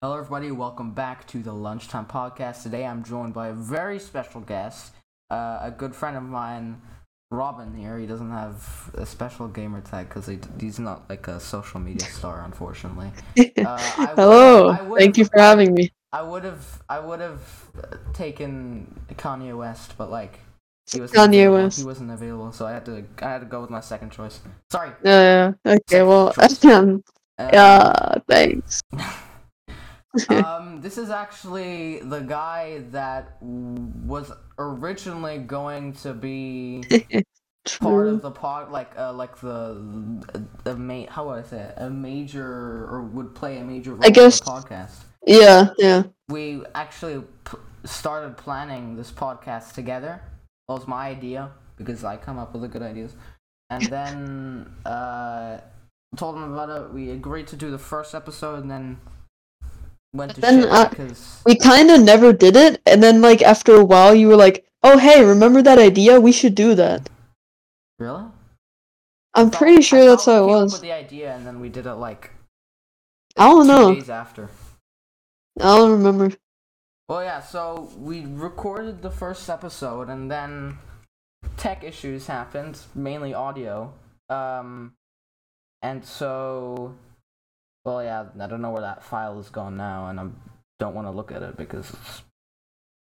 Hello, everybody. Welcome back to the Lunchtime Podcast. Today, I'm joined by a very special guest, uh, a good friend of mine, Robin. Here, he doesn't have a special gamer tag because he, he's not like a social media star, unfortunately. Uh, Hello. Thank you for having me. I would have, I would have uh, taken Kanye West, but like he was Kanye West. He wasn't available, so I had to, I had to go with my second choice. Sorry. Yeah. yeah. Okay. Well. Um, Um, yeah. Thanks. um, this is actually the guy that was originally going to be part of the pod, like uh, like the the ma- how would I say it? a major or would play a major role guess- in the podcast. Yeah. Yeah. We actually p- started planning this podcast together. It was my idea because I come up with the good ideas, and then uh, told him about it. We agreed to do the first episode, and then went to Then, shit uh, because We kind of never did it, and then like after a while, you were like, "Oh, hey, remember that idea? We should do that." really. I'm thought- pretty sure that's how it we came up was. With the idea, and then we did it like I don't two know. days after. I don't remember. Well, yeah. So we recorded the first episode, and then tech issues happened, mainly audio. Um, and so, well, yeah. I don't know where that file is gone now, and I don't want to look at it because it's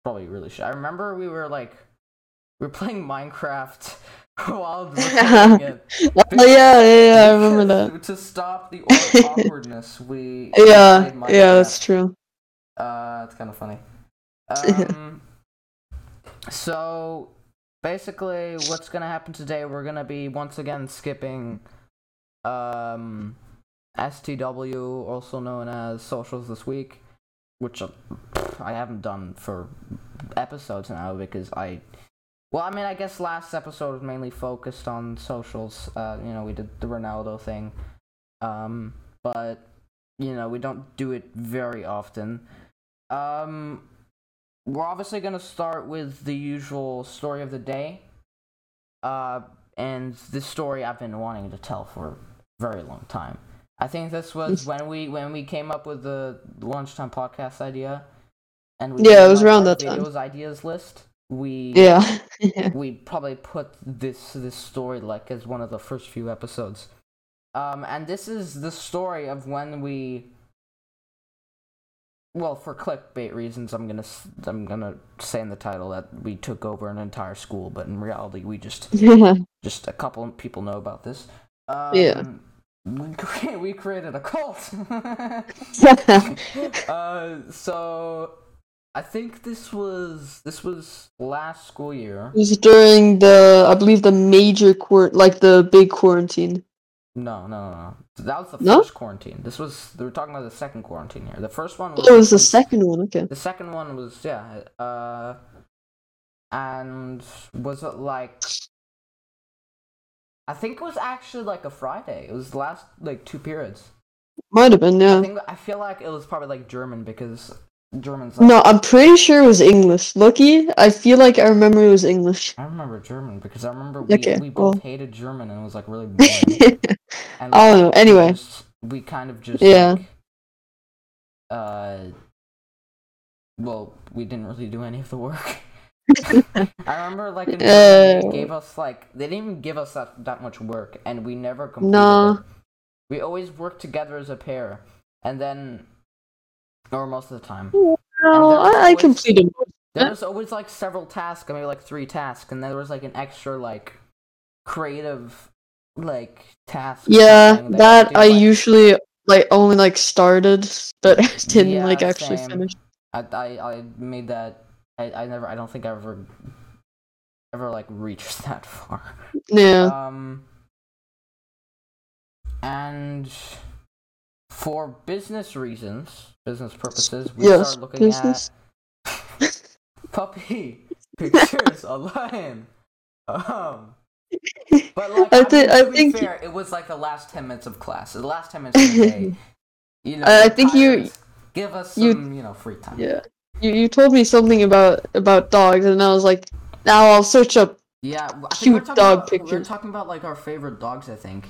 probably really shit. I remember we were like, we were playing Minecraft while recording it. Oh yeah, yeah, yeah. I remember that. To stop the awkwardness, we Yeah. Yeah, that's true. Uh, it's kind of funny. Um, so basically, what's gonna happen today? We're gonna be once again skipping um, STW, also known as Socials This Week, which uh, I haven't done for episodes now because I. Well, I mean, I guess last episode was mainly focused on socials. Uh, you know, we did the Ronaldo thing, um, but you know, we don't do it very often. Um, we're obviously gonna start with the usual story of the day. Uh, and this story I've been wanting to tell for a very long time. I think this was when we when we came up with the lunchtime podcast idea, and we Yeah, it was like, around that time. videos ideas list. We Yeah. we probably put this this story like as one of the first few episodes. Um, and this is the story of when we. Well, for clickbait reasons, I'm gonna s- I'm gonna say in the title that we took over an entire school, but in reality, we just yeah. just a couple of people know about this. Um, Yeah. We, created a cult. uh, so I think this was this was last school year. It was during the, I believe, the major quart, like the big quarantine. No, no, no, no. That was the No? first quarantine. This was they were talking about the second quarantine here. The first one was it was the second one. Okay. The second one was yeah. Uh, and was it like? I think it was actually like a Friday. It was the last like two periods. Might have been, yeah. I think I feel like it was probably like German because German's like No, I'm pretty sure it was English. Lucky, I feel like I remember it was English. I remember German because I remember we, Okay, we both hated German and it was like really bad. and I don't know, we anyway. just- we kind of just Yeah. like, uh well we didn't really do any of the work i remember like in German, they Uh. gave us like they didn't even give us that, that much work and we never completed No. it we always worked together as a pair and then or most of the time No, there was I, completed. there was always like several tasks, maybe like three tasks, and there was like an extra like creative like task. Yeah, that did, I like- usually like only like started, but didn't Yeah, like actually same. finish. I, I I made that. I, I never. I don't think I ever ever like reached that far. Yeah. Um. And for business reasons, business purposes, we Yes, started looking business. at puppy pictures online. Um. But like, I I, thi- mean, I to be think- fair, it was like the last ten minutes of class. The last ten minutes of the day. You know, I think you- give us you- some, you, know, free time. Yeah. You you told me something about about dogs, and I was like, now I'll search up. Yeah, Cute dog about, We're talking about like our favorite dogs, I think,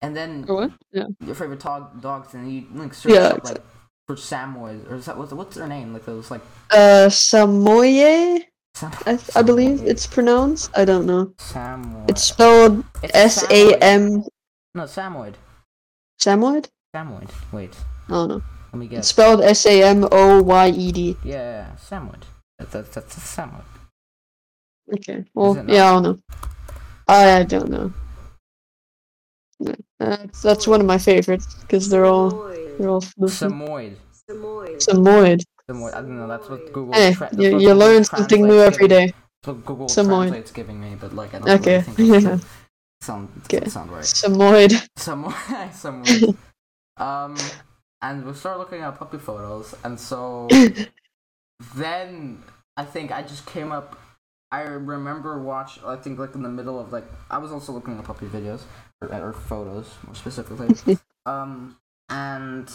and then Or what? Yeah. your favorite dog dogs, and you like search Yeah, up like for Samoyed, or is that what's what's their name? Like those like Uh, Samoye, Sam- I, I believe it's pronounced. I don't know. Samoyed. It's spelled S A M. S A Samoyed. M. No, Samoyed. Samoyed? Samoyed. Wait, I don't know. Let me It's spelled S A M O Y E D. Yeah, yeah, Samoyed. That, that, that's a Samoyed. Okay. Well, yeah, I don't know. I, I don't know. That's that's one of my favorites because they're all they're all fluffy. Samoyed. Samoyed. Samoyed. Samoyed. I don't know. That's what Google. Hey, tra- you, you Google learn something new every day. That's what Google Samoyed. Translate's giving me, but like I don't Okay. really think that's Yeah. Sound Okay. sound right. Samoyed. Samoyed. Samoyed. um, and we started looking at puppy photos, and so then I think I just came up. I remember watch. I think like in the middle of like I was also looking at puppy videos or, or photos more specifically. um, and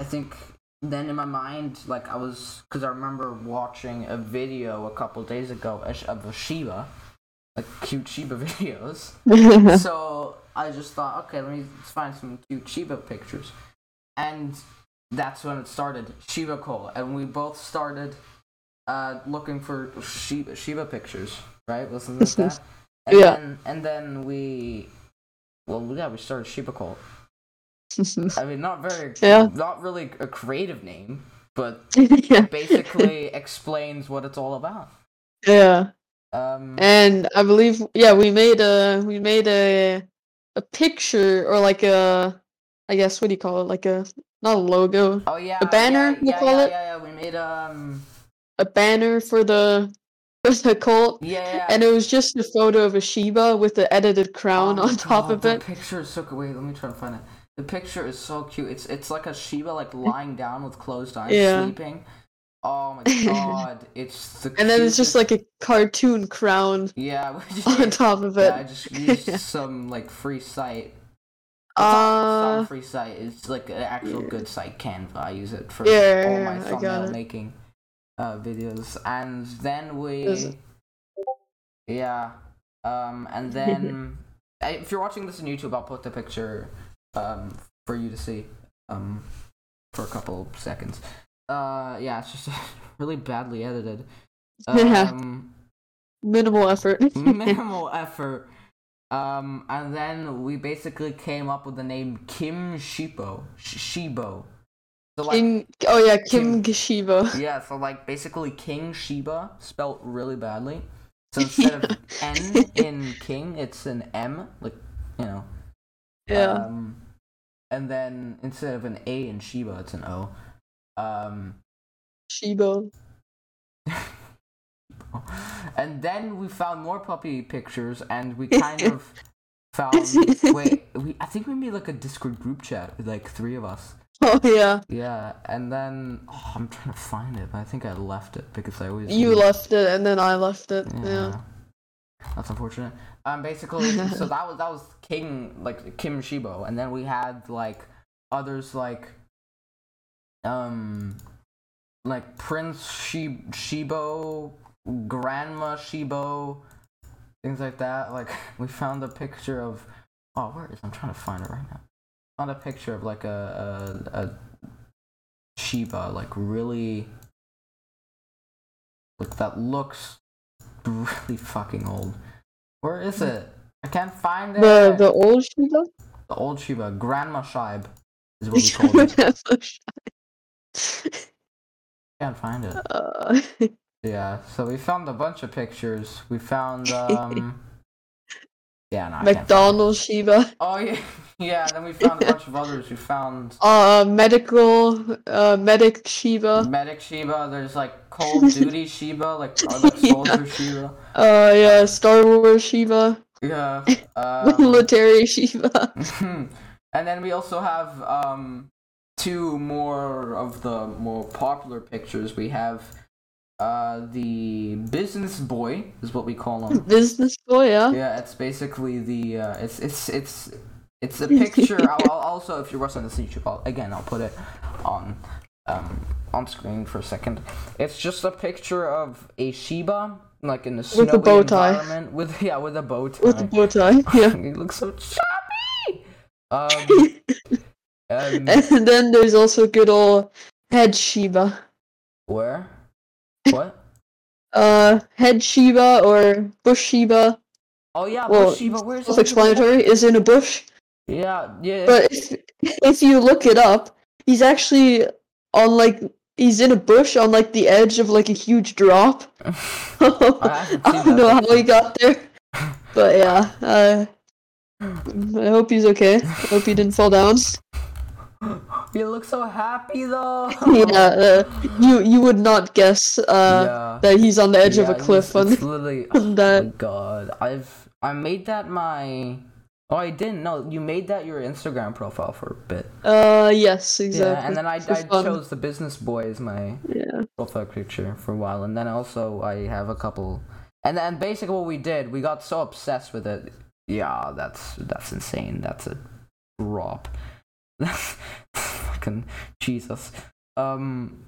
I think then in my mind like I was because I remember watching a video a couple days ago of of a Shiba, like cute Shiba videos so I just thought, okay, let me find some cute Shiba pictures, and that's when it started. Shiba Cult, and we both started uh, looking for Shiba Shiba pictures, right? Wasn't that? And Yeah. Then, and then we, well, yeah, we started Shiba Cult. I mean, not very, Yeah. not really a creative name, but yeah. basically explains what it's all about. Yeah. Um, And I believe yeah, we made a we made a a picture or like a I guess what do you call it? Like a not a logo, oh yeah, a banner, Yeah, you yeah, call yeah, it? yeah, yeah. We made um. a banner for the for the cult. Yeah, yeah. And it was just a photo of a Shiba with the edited crown Oh on top of the it. picture is so good. Wait, let me try to find it. The picture is so cute. It's it's like a Shiba like lying down with closed eyes, Yeah. sleeping. Oh my god, it's the And then it's just like a cartoon crown yeah, just, on top of it. yeah, I just used some like free site. Uh, some free site. It's like an actual yeah. good site, Canva. I use it for Yeah, all my thumbnail making uh, videos, and then we, yeah, um, and then if you're watching this on YouTube, I'll put the picture um for you to see um for a couple seconds. Uh, yeah, it's just really badly edited. Yeah. Um, Minimal effort. minimal effort. Um, and then we basically came up with the name Kim Shibo. Sh- Shibo. So like, King, oh yeah, Kim- Kim Gishiba. yeah, so like basically King Shiba spelt really badly. So instead of N in King, it's an M, like you know. Yeah. Um, and then instead of an A in Shiba, it's an O. Um, Shiba. and then we found more puppy pictures, and we kind of found. Wait, we I think we made like a Discord group chat with like three of us. Oh yeah. Yeah, and then oh, I'm trying to find it, but I think I left it because I always You left it and then I left it. Yeah. Yeah. That's unfortunate. Um, basically, so that was that was King like Kim Shibo, and then we had like others like, um, like Prince Shi- Shibo, Grandma Shibo, things like that. Like we found a picture of, oh, where is? I'm trying to find it right now. Found a picture of like a a, a Shiba, like really, like that looks really fucking old. Where is it? I can't find it. The the old Shiba? The old Shiba, Grandma Shibe, is what we called it. Can't find it. uh, Yeah, so we found a bunch of pictures. We found um. Yeah, no, I can't find it. McDonald's Shiba. Oh yeah, yeah. Then we found a bunch of others. We found Uh medical uh medic Shiba. Medic Shiba. There's like Call of Duty Shiba, like or like Soldier Shiba. Uh yeah, Star Wars Shiba. Yeah. Um, Military Shiba. and then we also have um two more of the more popular pictures. We have uh the business boy is what we call him. Business boy, yeah. Yeah, it's basically the uh, it's it's it's it's a picture. I'll, I'll also, if you're watching this YouTube, I'll, again I'll put it on um on screen for a second. It's just a picture of a Shiba like in a snowy With a bow tie. environment with yeah with a bow tie. With the bow tie. Yeah. he looks so chubby. Um, um, and then there's also good old Head Shiba. Where? What? Uh, Head Shiba or Bush Shiba, Oh yeah, Well, Bushiba. Where's self-explanatory, is in a bush. Yeah, yeah. But if, if you look it up, he's actually on like he's in a bush on like the edge of like a huge drop. I haven't don't know how he got there, but yeah. Uh, I hope he's okay. I hope he didn't fall down. you look so happy though. yeah, uh, you you would not guess uh, yeah. that he's on the edge of a cliff It's, on, it's literally. on Oh my that. god, I've I made that my. Oh, I didn't know you made that your Instagram profile for a bit. Uh, yes, exactly. Yeah, and then I, I chose the business boy as my Yeah. profile picture for a while, and then also I have a couple. And then basically what we did, we got so obsessed with it. Yeah, that's that's insane. That's a drop. Fucking Jesus. Um,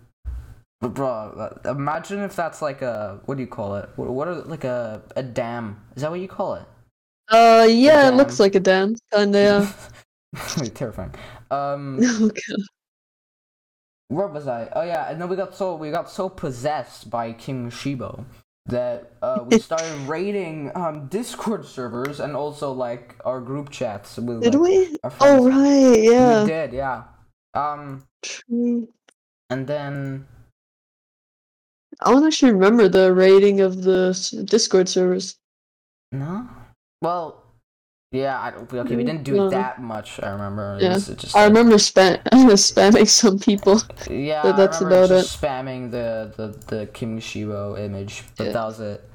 but bro, uh, imagine if that's like a what do you call it? What, what are like a a dam? Is that what you call it? Uh, yeah, it looks like a dam, kinda. Yeah. Terrifying. Um, okay. where was I? Oh yeah, and then we got so we got so possessed by King Shibo that uh, we started raiding um, Discord servers and also like our group chats with Did like, we? Oh right, yeah. We did, yeah. Um, True. and then I don't actually remember the rating of the Discord servers. no, well, yeah. I. Okay, we didn't do No. it that much. I remember. Yeah. just, I remember spam spamming some people. Yeah, But that's I remember about just spamming the the the Kim Shibo image, but Yeah. that was it.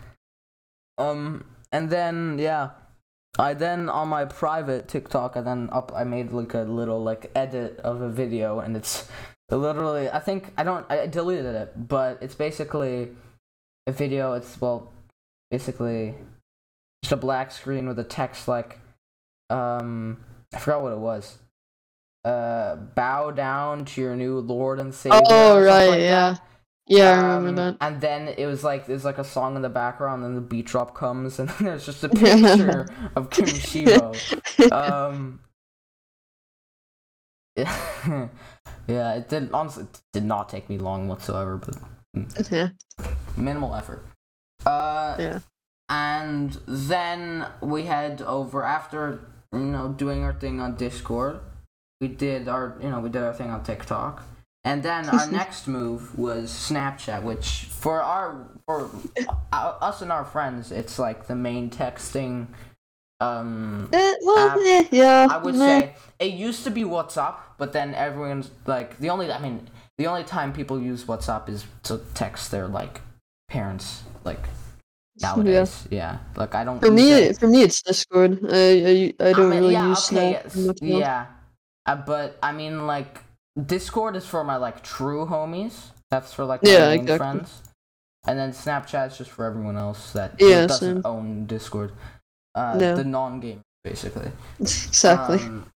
Um, and then yeah, I then on my private TikTok, I then up I made like a little like edit of a video, and it's literally I think I don't I deleted it, but it's basically a video. It's well, basically just a black screen with a text like, um, I forgot what it was. Uh, bow down to your new Lord and Savior. Oh right, like yeah. that. Yeah, I Um, remember that. And then it was like there's like a song in the background, and then the beat drop comes, and there's just a picture of Kim Shibo. Um, yeah, yeah, it did honestly it did not take me long whatsoever, but yeah. minimal effort. Uh, Yeah. And then we had over after you know doing our thing on Discord. We did our you know we did our thing on TikTok, and then our next move was Snapchat, which for our for uh, us and our friends, it's like the main texting. Um, Eh, well, eh, yeah. I would meh. say it used to be WhatsApp, but then everyone's like the only I mean the only time people use WhatsApp is to text their like parents like nowadays. Yeah, like I don't. For me, it. for me, it's Discord. I I, I don't mean, really yeah, use okay, Snap. yes, much more. yeah, uh, but I mean like Discord is for my like true homies. That's for like my Yeah, exactly. friends, and then Snapchat's just for everyone else that Yeah, doesn't same. own Discord. Uh, No. the non-game basically. exactly. Um,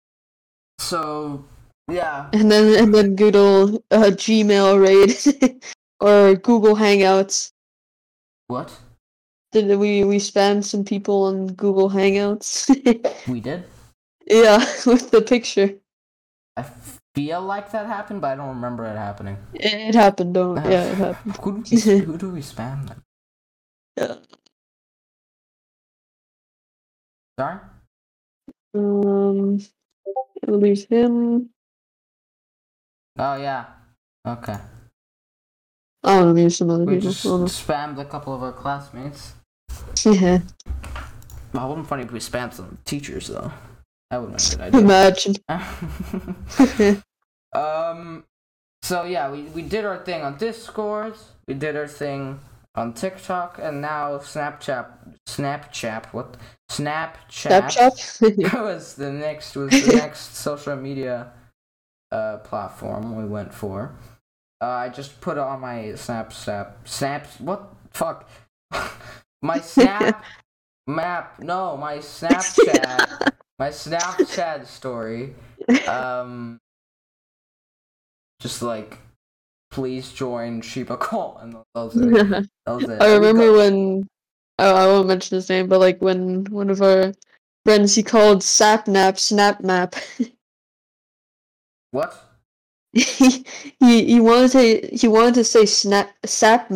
so yeah, and then and then good old uh, Gmail raid or Google Hangouts. what Did we we spammed some people on Google Hangouts? we did. yeah, with the picture. I feel like that happened, but I don't remember it happening. It, happened. Don't yeah, it happened. Who do we, who do we spam then? Yeah. Sorry. Um, I believe him. Oh yeah. Okay. I don't know, maybe some other We people. just spammed a couple of our classmates. Yeah, wouldn't funny if we spammed some teachers though. That would have been a good idea. imagine. um. So yeah, we we did our thing on Discord. We did our thing on TikTok, and now Snapchat. Snapchat. What? Snapchat. Snapchat. was the next was the next social media uh, platform we went for. Uh, I just put on my Snapchat. Snaps. What? Fuck. My Snap map. No, my Snapchat. my Snapchat story. Um. Just like, please join Shiba Cult, and that was it. That was it. I remember when I, I won't mention his name, but like when one of our friends he called Sapnap Snap Map. What? he he he wanted to he wanted to say snap sap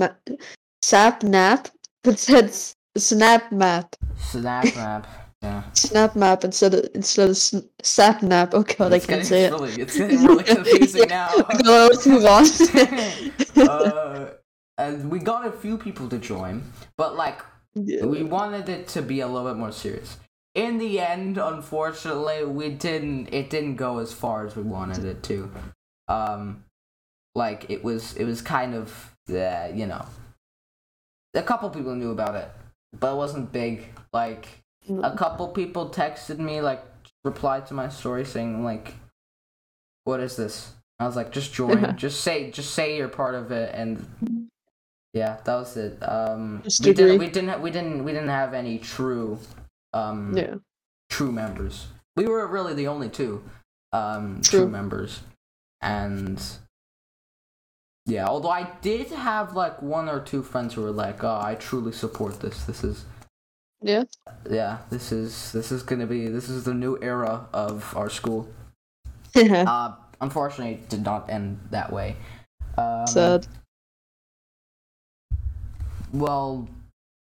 sap nap, but said snap map Snap map. Yeah. snap map instead of instead of sn- sap nap. Oh god, I can't say it. really, It's getting really confusing now. Go, let's move on. uh, and we got a few people to join, but like Yeah. we wanted it to be a little bit more serious. In the end, unfortunately, we didn't. It didn't go as far as we wanted it to. Um, like it was. It was kind of. Yeah, you know. A couple people knew about it, but it wasn't big. Like a couple people texted me, like replied to my story saying like, "What is this?" I was like, "Just join. just say. Just say you're part of it." And yeah, that was it. Um, we didn't. We didn't. We didn't. We didn't have any true, um, Yeah. true members. We were really the only two, um, True. members, and yeah. Although I did have like one or two friends who were like, "Oh, I truly support this. This is." Yeah. yeah this is this is gonna be this is the new era of our school uh unfortunately it did not end that way um, Sad. well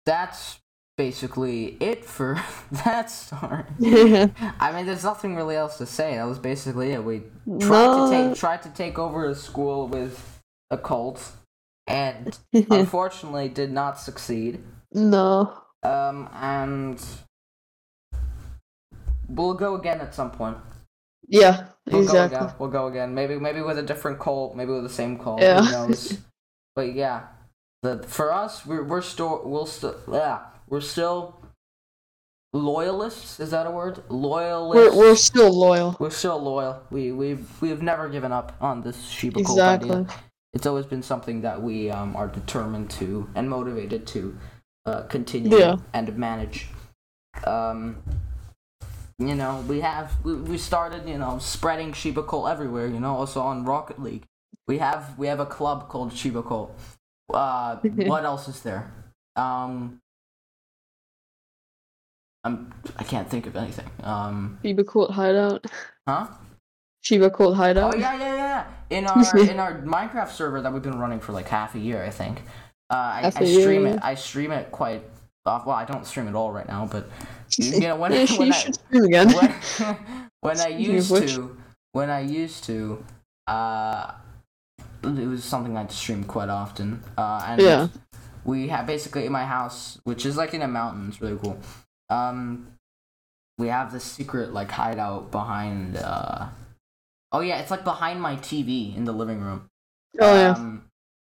that's basically it for that story Yeah. i mean there's nothing really else to say that was basically it we tried No. to take tried to take over a school with a cult and unfortunately did not succeed no. um and we'll go again at some point Yeah. We'll exactly. go again. We'll go again. Maybe maybe with a different cult. Maybe with the same cult. Yeah. Who knows? but yeah, the for us, we're we're still we'll still yeah we're still loyalists. Is that a word? Loyalists. We're we're still loyal. We're still loyal. We we've we've never given up on this cult Exactly. idea. It's always been something that we um are determined to and motivated to uh, continue Yeah. and manage. Um, you know, we have we, we started you know spreading Shiba cult everywhere. You know, also on Rocket League. We have we have a club called Shiba cult. Uh, what else is there? Um, I'm I can't think of anything. Um, Shiba Cult Hideout. huh? Shiba Cult Hideout. Oh yeah, yeah, yeah. In our in our Minecraft server that we've been running for like half a year, I think. Uh, I, I stream it. I stream it quite. Off, well, I don't stream it all right now, but you know when yeah, when I, stream again. when, when I used to when I used to uh it was something I'd stream quite often uh and Yeah. we have basically in my house which is like in a mountain it's really cool um we have this secret like hideout behind uh oh yeah it's like behind my TV in the living room oh yeah. um,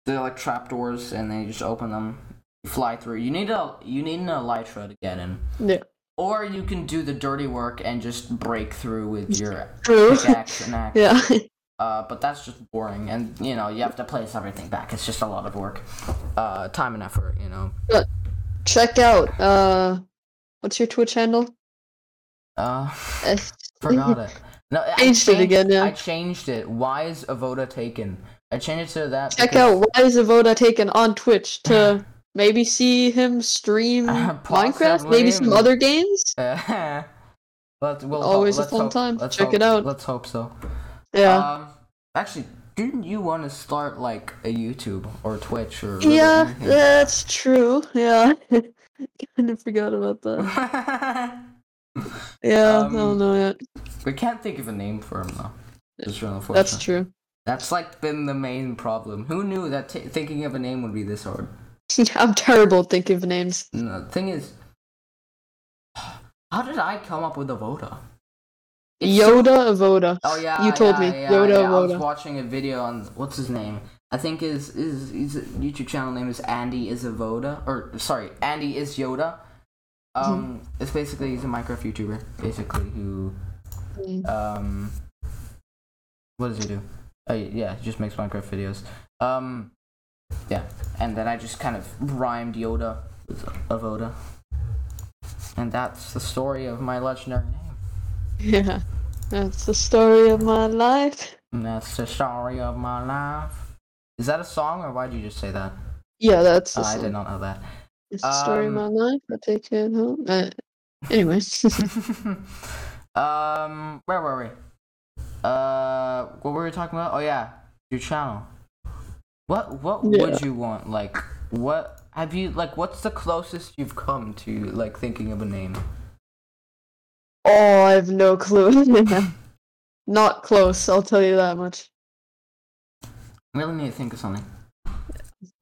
they're like trapdoors and then you just open them fly through you need a you need an elytra to get in Yeah. or you can do the dirty work and just break through with your pickaxe and axe. yeah. Uh, but that's just boring, and you know you have to place everything back. It's just a lot of work, uh, time and effort. You know. Look, Check out uh what's your Twitch handle? Uh, forgot it. No, I Changed it again, yeah. I changed it. Why is Avoda taken? I changed it to that. Check because- out why is Avoda taken on Twitch to maybe see him stream Minecraft, maybe some other games. Uh, let's, we'll Always a fun hope- time. let's Check hope- it out. Let's hope so. Yeah. Um, actually, didn't you want to start like a YouTube or Twitch or? really yeah, anything? that's true. Yeah. I kind of forgot about that. Yeah, I Um, don't know yet. We can't think of a name for him though. It's really unfortunate. That's true. That's like been the main problem. Who knew that t- thinking of a name would be this hard? I'm terrible at thinking of names. No, the thing is, how did I come up with Avoda? It's Yoda Avoda. Oh yeah, You told yeah, me. Yeah, Yoda yeah. I was watching a video on what's his name. I think his his his YouTube channel name is Andy is Avoda or sorry, Andy is Yoda. Mm-hmm. Um, it's basically he's a Minecraft YouTuber, basically who Mm. um, what does he do? Oh yeah, he just makes Minecraft videos. Um, yeah, and then I just kind of rhymed Yoda with Avoda, and that's the story of my legendary name. Yeah. That's the story of my life. And that's the story of my life. Is that a song, or why'd you just say that? Yeah, that's Oh, I did not know that. It's the story of Um, my life. I take it home. Uh, anyway. Um, where were we? Uh, what were we talking about? Oh yeah, your channel. What what Yeah. would you want? Like, what have you like? What's the closest you've come to like thinking of a name? Oh, I have no clue. Not close, I'll tell you that much. Really need to think of something.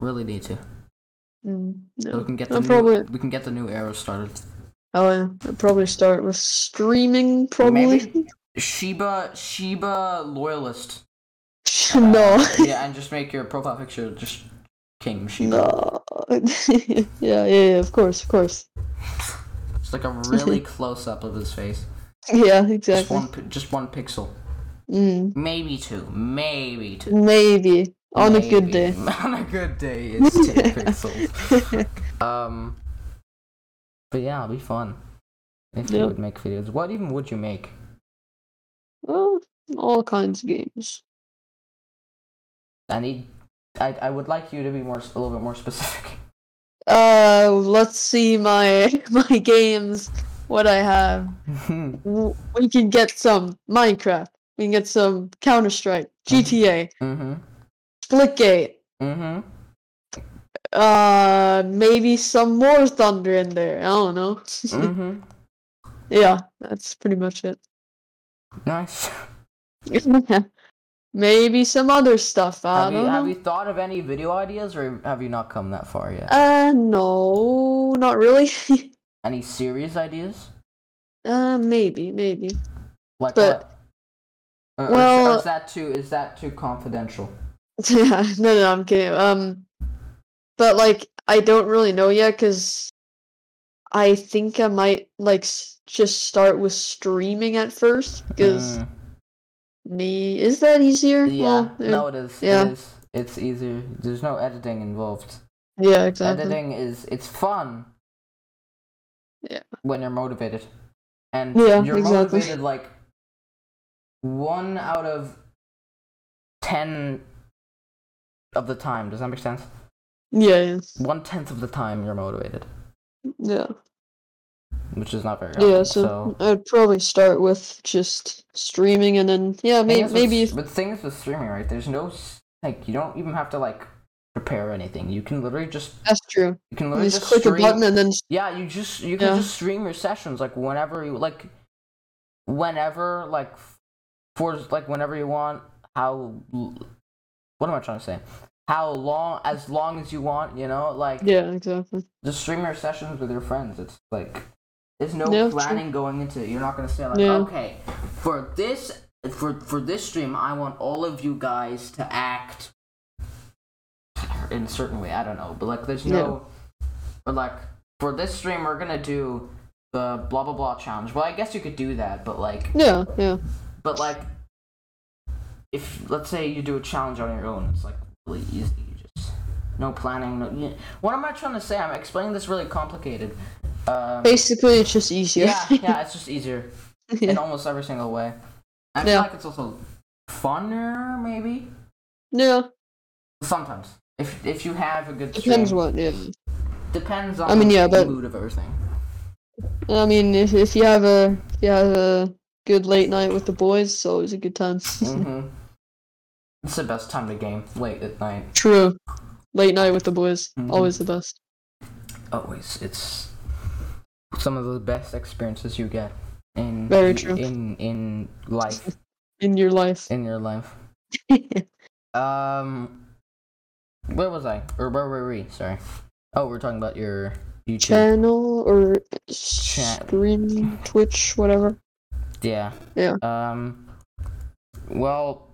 Really need to. Mm, So we can get the I'll new, probably, we can get the new era started. Oh yeah, I'll probably start with streaming, probably. Maybe Shiba Shiba loyalist. no. Uh, yeah, and just make your profile picture just King Shiba. No. yeah, yeah, yeah, of course, of course. It's like a really close up of his face. Yeah, exactly. Just one just one pixel. Mm, Maybe two. Maybe two. maybe. On a good day. On a good day, it's ten pixels. Um, but yeah, it'll be fun if you Yep. would make videos. What even would you make? Well, all kinds of games. I need. I I would like you to be more a little bit more specific. Uh, let's see my my games. What I have. We can get some Minecraft. We can get some Counter Strike, GTA, mhm. Splitgate. Mhm. Uh, maybe some War Thunder in there. I don't know. Mhm. yeah, that's pretty much it. Nice. maybe some other stuff. I Have you don't have know. you thought of any video ideas, or have you not come that far yet? Uh, no, not really. Any serious ideas? uh, maybe, maybe. Like But- what? Or- or well- is that too is that too confidential? Yeah, no, no, I'm kidding. Um, but like, I don't really know yet because I think I might like s- just start with streaming at first because Mm, me is that easier? yeah, Well, no, it is. yeah. It is. It's easier. There's no editing involved. yeah, exactly. Editing is it's fun. Yeah. When you're motivated, and Yeah, you're exactly. motivated like one out of ten of the time. Does that make sense? Yeah, yeah, One tenth of the time you're motivated, yeah. which is not very often. Yeah, so, I'd probably start with just streaming and then yeah, Thing maybe maybe if, But things with streaming, right? There's no like you don't even have to like prepare anything. You can literally just that's true. you can You literally just just click stream. a button and then Yeah, you just you can Yeah. just stream your sessions like whenever you like, whenever like for like whenever you want. How what am I trying to say? How long as long as you want, you know, like yeah, exactly. just stream your sessions with your friends. It's like there's no Yeah, true. planning going into it. You're not gonna say like, Yeah. okay, for this for for this stream, I want all of you guys to act in a certain way. I don't know, but like there's no, or like for this stream, we're gonna do the blah blah blah challenge. Well, I guess you could do that, but like, Yeah, yeah. but like, if let's say you do a challenge on your own, it's like really easy. You just no planning. No, what am I trying to say? I'm explaining this really complicated. Um, Basically, it's just easier. yeah, yeah, it's just easier in almost every single way. I feel Yeah. like it's also funner, maybe yeah. sometimes. If if you have a good stream, Depends what. Yeah. depends on I mean, yeah, the but- mood of everything. I mean, if if you have a if you have a good late night with the boys, it's always a good time. hmm It's the best time to game late at night. True. Late night with the boys, Mhm. always the best. Always, it's some of the best experiences you get in Very true. in in life In your life. in your life. Um, where was I? Or where were we? Sorry. Oh, we're talking about your YouTube. Channel or Chat. stream, Twitch, whatever. Yeah. Yeah. Um. Well,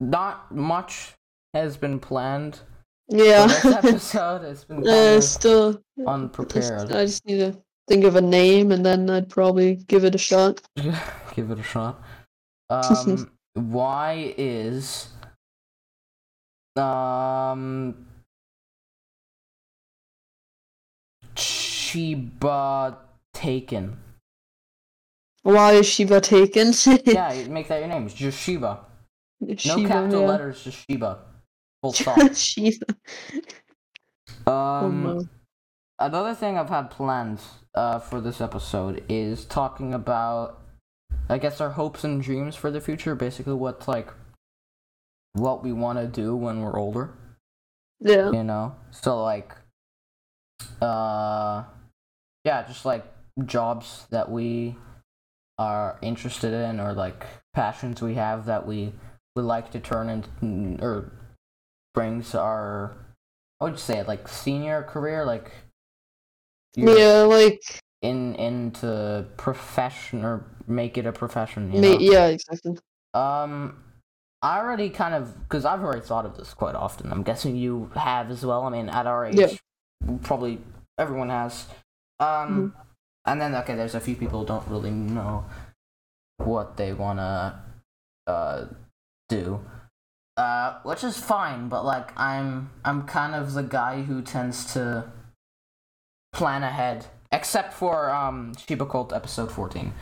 not much has been planned Yeah. this episode. It's been uh, still, of unprepared. I just need to think of a name and then I'd probably give it a shot. Give it a shot. Um. why is um Chiba taken? Why is Shiba taken? Yeah, make that your name. It's just Shiba. No Shiba, capital yeah. letters, just Shiba. Full stop. Shiba. Oh, Um, no. another thing I've had planned uh, for this episode is talking about I guess our hopes and dreams for the future, basically what's like what we want to do when we're older, Yeah. you know? So like uh yeah, just like jobs that we are interested in or like passions we have that we would like to turn into or brings our I would say like senior career like Yeah, like in into profession or make it a profession you know? yeah, exactly. Um, I already kind of because I've already thought of this quite often. I'm guessing you have as well. I mean, at our age, Yeah. probably everyone has. Um, Mm-hmm. and then okay, there's a few people who don't really know what they wanna uh do. Uh, which is fine, but like I'm I'm kind of the guy who tends to plan ahead, except for um Shiba Cult episode 14.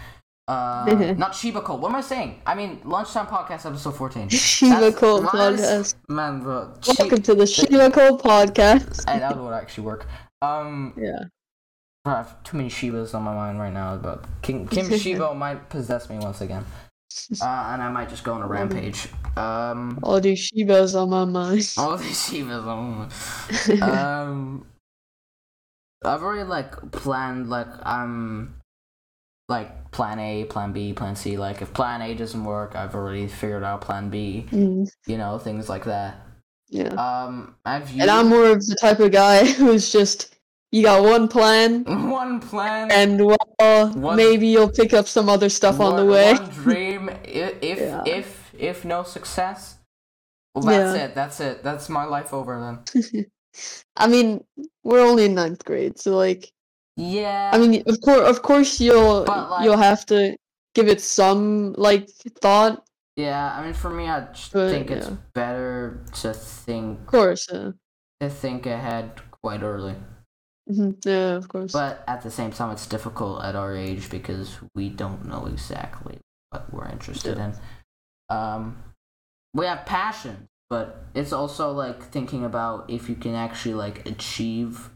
Uh, not Shiba Cult. What am I saying? I mean, Lunchtime Podcast episode 14. Shiva That's- Cult podcast. Man, bro. Shi- Welcome to the Shiva Cult podcast. Hey, that would actually work. Um, Yeah. I have too many Shibas on my mind right now, but King Kim Shiba might possess me once again, uh, and I might just go on a rampage. Um, All these Shibas on my mind. all these Shibas on. um, I've already like planned like I'm like plan A, plan B, plan C. Like if plan A doesn't work, I've already figured out plan B. Mm, You know things like that. yeah. Um, I've you And I'm more of the type of guy who's just you got one plan, one plan and well, One- maybe you'll pick up some other stuff on the way. One dream. If if Yeah. if, if no success, well, that's Yeah. it. That's it. That's my life over then. I mean, we're only in ninth grade, so like, Yeah. I mean, of course, of course, you'll like- you'll have to give it some like thought. yeah. I mean, for me, I But, think it's better to think Of course, uh, to think ahead quite early. Mhm, yeah, of course. But at the same time, it's difficult at our age because we don't know exactly what we're interested in. Um, we have passion, but it's also like thinking about if you can actually like achieve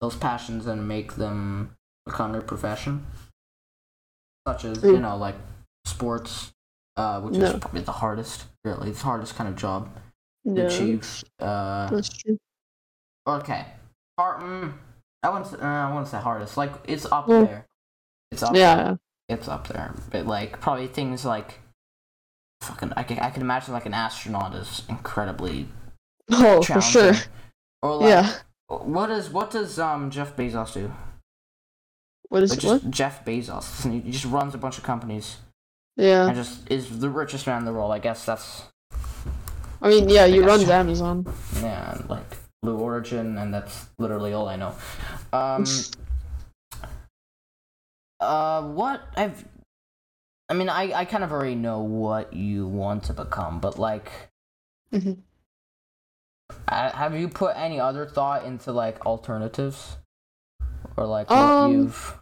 those passions and make them become your profession, such as you Mm. know like sports, uh, which No. is probably the hardest. Really, it's the hardest kind of job to yeah, achieve. Uh, that's true. Okay. Hard, mm, I wouldn't. Uh, I wouldn't say hardest. Like it's up Mm. there. It's up. There. Yeah, It's up there. But like probably things like, fucking. I can. I can imagine like an astronaut is incredibly oh, for sure. Or like, Yeah. What does what does um Jeff Bezos do? What is Like what? just Jeff Bezos. He just runs a bunch of companies Yeah, and just is the richest man in the world. I guess that's I mean, yeah, he guess. runs Amazon. yeah, like Blue Origin, and that's literally all I know. Um. Uh, what I've, I mean, I I kind of already know what you want to become, but like, Mhm. uh, have you put any other thought into like alternatives, or like what Um, you've,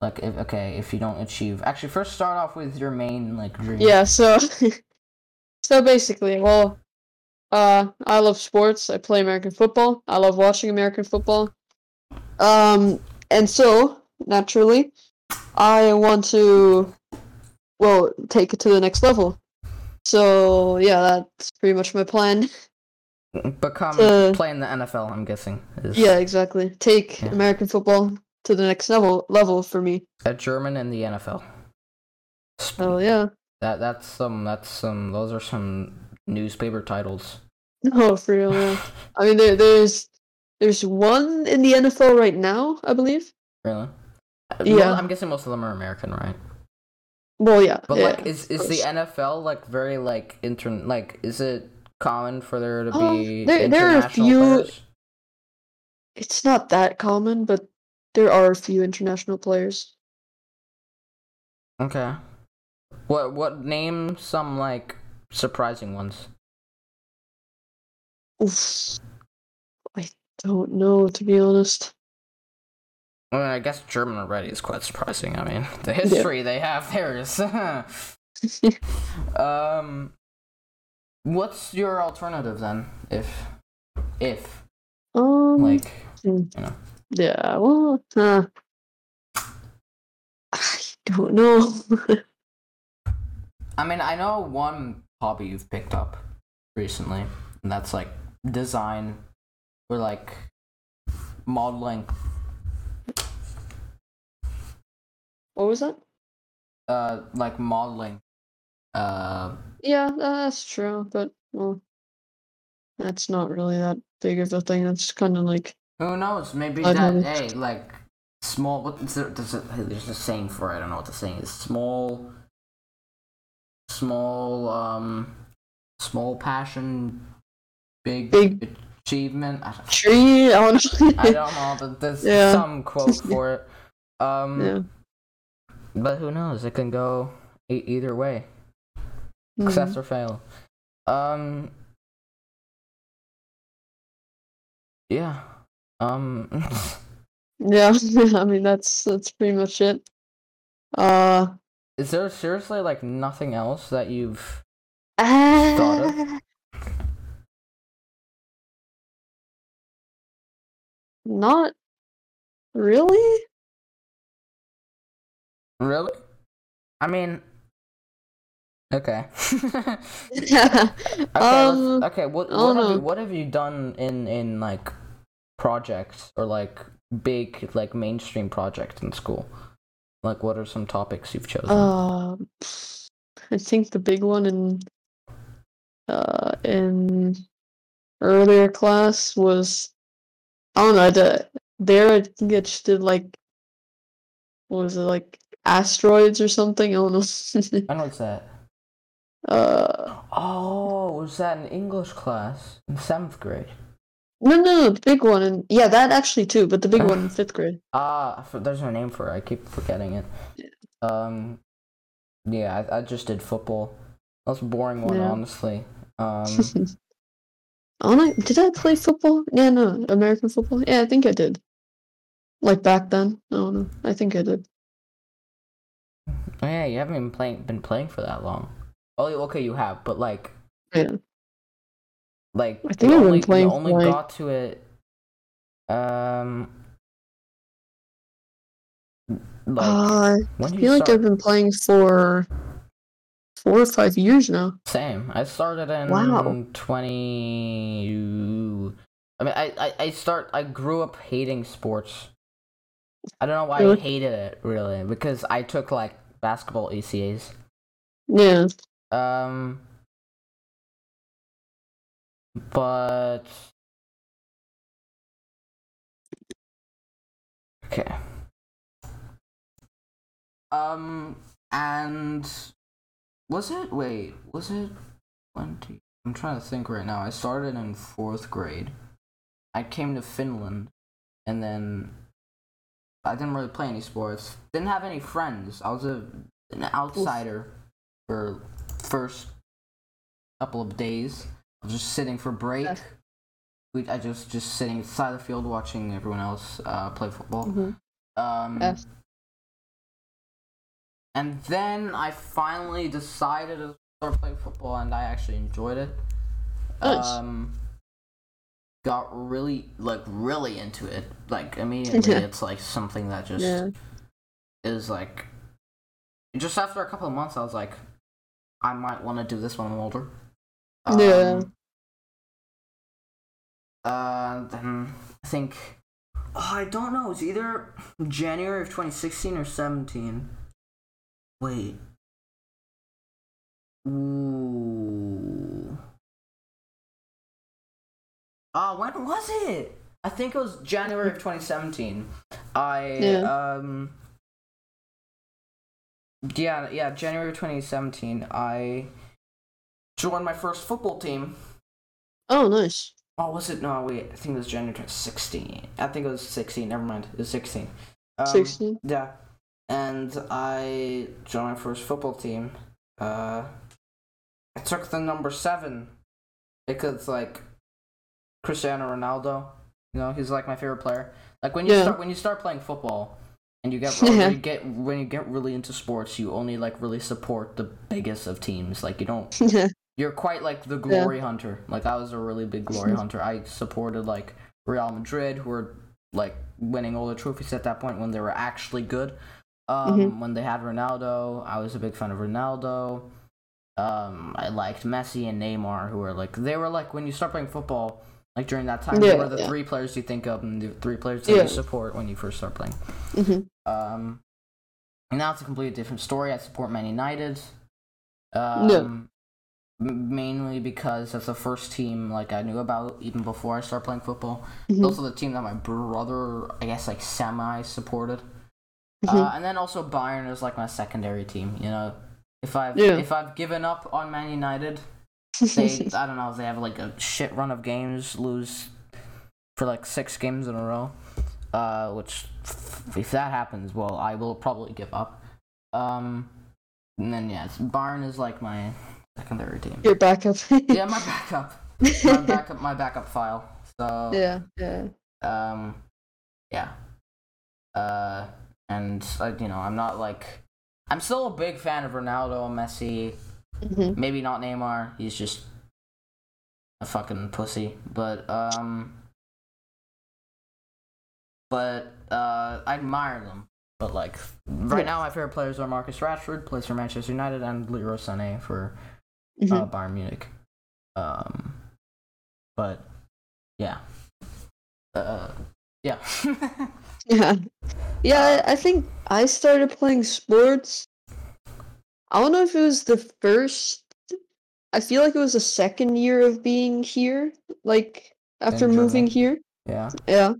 like, if, okay, if you don't achieve, actually, first start off with your main like dream. Yeah, so so basically, well, uh, I love sports. I play American football. I love watching American football. Um, and so naturally, I want to, well, take it to the next level. So yeah, that's pretty much my plan. Become Uh, play in the NFL. I'm guessing. Is Yeah, exactly. Take Yeah. American football to the next level level for me. a German in the NFL. So yeah. That that's some that's some those are some newspaper titles. No, for real. I mean, there, there's there's one in the NFL right now, I believe. Really? Uh, Yeah. Well, I'm guessing most of them are American, right? Well, yeah. But yeah, like, is is the. NFL like very like intern like is it common for there to Um, be there- there are a few- players? It's not that common, but there are a few international players. Okay. What what name some like surprising ones? Oof. I don't know, to be honest. I mean, I guess German already is quite surprising. I mean, the history they have there is. um, what's your alternative then? If, if Um. like, hmm. you know. Yeah. Well. Uh, I don't know. I mean, I know one hobby you've picked up recently, and that's like design or like modeling. What was that? Uh, like modeling. Uh, Yeah, that's true, but well, that's not really that big of a thing. That's kind of like who knows? Maybe I that. Hey, like small. What is there? There's a, there's a saying for it. I don't know what the saying is. Small. Small. Um. Small passion. Big. Big- achievement. I don't, tree. I don't know. I don't know, but there's Yeah. some quote for it. Um, yeah. but who knows? It can go e- either way, Mhm. success or fail. Um, yeah. Um, Yeah, I mean that's that's pretty much it. Uh, is there seriously like nothing else that you've? uh not really. Really? I mean. Okay. okay. um, okay. What what have, you, what have you done in in like projects or like big like mainstream projects in school? Like, what are some topics you've chosen? Um, I think the big one in uh in earlier class was I don't know. Did, there I think I just did like what was it like asteroids or something? I don't know. I know what's that. uh, Oh, was that in English class in seventh grade? No, no, no, the big one, and yeah, that actually too, but the big one in fifth grade. Ah, for- there's no name for it. I keep forgetting it. Um, yeah, I, I just did football. That's a boring one, Yeah. honestly. Um, I. Did I play football? Yeah, no, American football. Yeah, I think I did. Like back then. I don't know. I think I did. oh yeah, you haven't been playing been playing for that long. Oh, okay, you have, but like, Yeah. Like I think been only, you only like- got to it. Um, like Uh, I feel like? I've been playing for four or five years now. Same. I started in Wow. twenty. I mean, I, I I start. I grew up hating sports. I don't know why I hated it really because I took like basketball ECAs. Yeah. Um, but okay. Um, and was it? Wait, was it twenty? I'm trying to think right now. I started in fourth grade. I came to Finland, and then I didn't really play any sports. Didn't have any friends. I was a an outsider for first couple of days. I was just sitting for break. Yeah. We, I just just sitting side of the field watching everyone else uh, play football. Mhm. Um, Yes. and then I finally decided to start playing football, and I actually enjoyed it. Nice. Um, got really like really into it. Like immediately, it's like something that just Yeah. is like. Just after a couple of months, I was like, I might want to do this when I'm older. Yeah. Um, Uh, then I think. Oh, I don't know. It's either January of 2016 or 17. Wait. Ooh. Uh, when was it? I think it was January of 2017. I Yeah. um. Yeah, yeah, January 2017. I joined my first football team. Oh, nice. Oh, was it? No, wait. I think it was January 16. I think it was 16. Never mind. It was 16. Um, 16? Yeah. And I joined my first football team. Uh, I took the number seven because, like, Cristiano Ronaldo. You know, he's like my favorite player. Like when you Yeah. start when you start playing football, and you get Yeah. when you get when you get really into sports, you only like really support the biggest of teams. Like you don't yeah. You're quite like the glory hunter. Like I was a really big glory hunter. I supported like Real Madrid, who were like winning all the trophies at that point when they were actually good. Um, Mhm. When they had Ronaldo, I was a big fan of Ronaldo. Um, I liked Messi and Neymar, who were like they were like when you start playing football, like during that time, they were the yeah. three players you think of and the three players that Yeah. you support when you first start playing. hmm Um, now it's a completely different story. I support Man United. Um, mainly because that's the first team like I knew about even before I started playing football. Mhm. also the team that my brother, I guess, like semi supported. Mhm. Uh, and then also Bayern is like my secondary team. You know, if I've Yeah. if I've given up on Man United, they I don't know if they have like a shit run of games, lose for like six games in a row. Uh, which if that happens, well, I will probably give up. Um, and then yeah, Bayern is like my secondary team. Your backup. Yeah, my backup, my backup, my backup file. So yeah, yeah. um, yeah. Uh, and uh, you know, I'm not like, I'm still a big fan of Ronaldo, Messi. hmm Maybe not Neymar. He's just a fucking pussy. But um, but uh, I admire them. But like right now, my favorite players are Marcus Rashford, plays for Manchester United, and Leroy Sané for hmm uh, Bayern Munich. Um, but yeah, uh, yeah. Yeah. Yeah, I think I started playing sports. I don't know if it was the first. I feel like it was the second year of being here, like after In moving here. yeah. Yeah.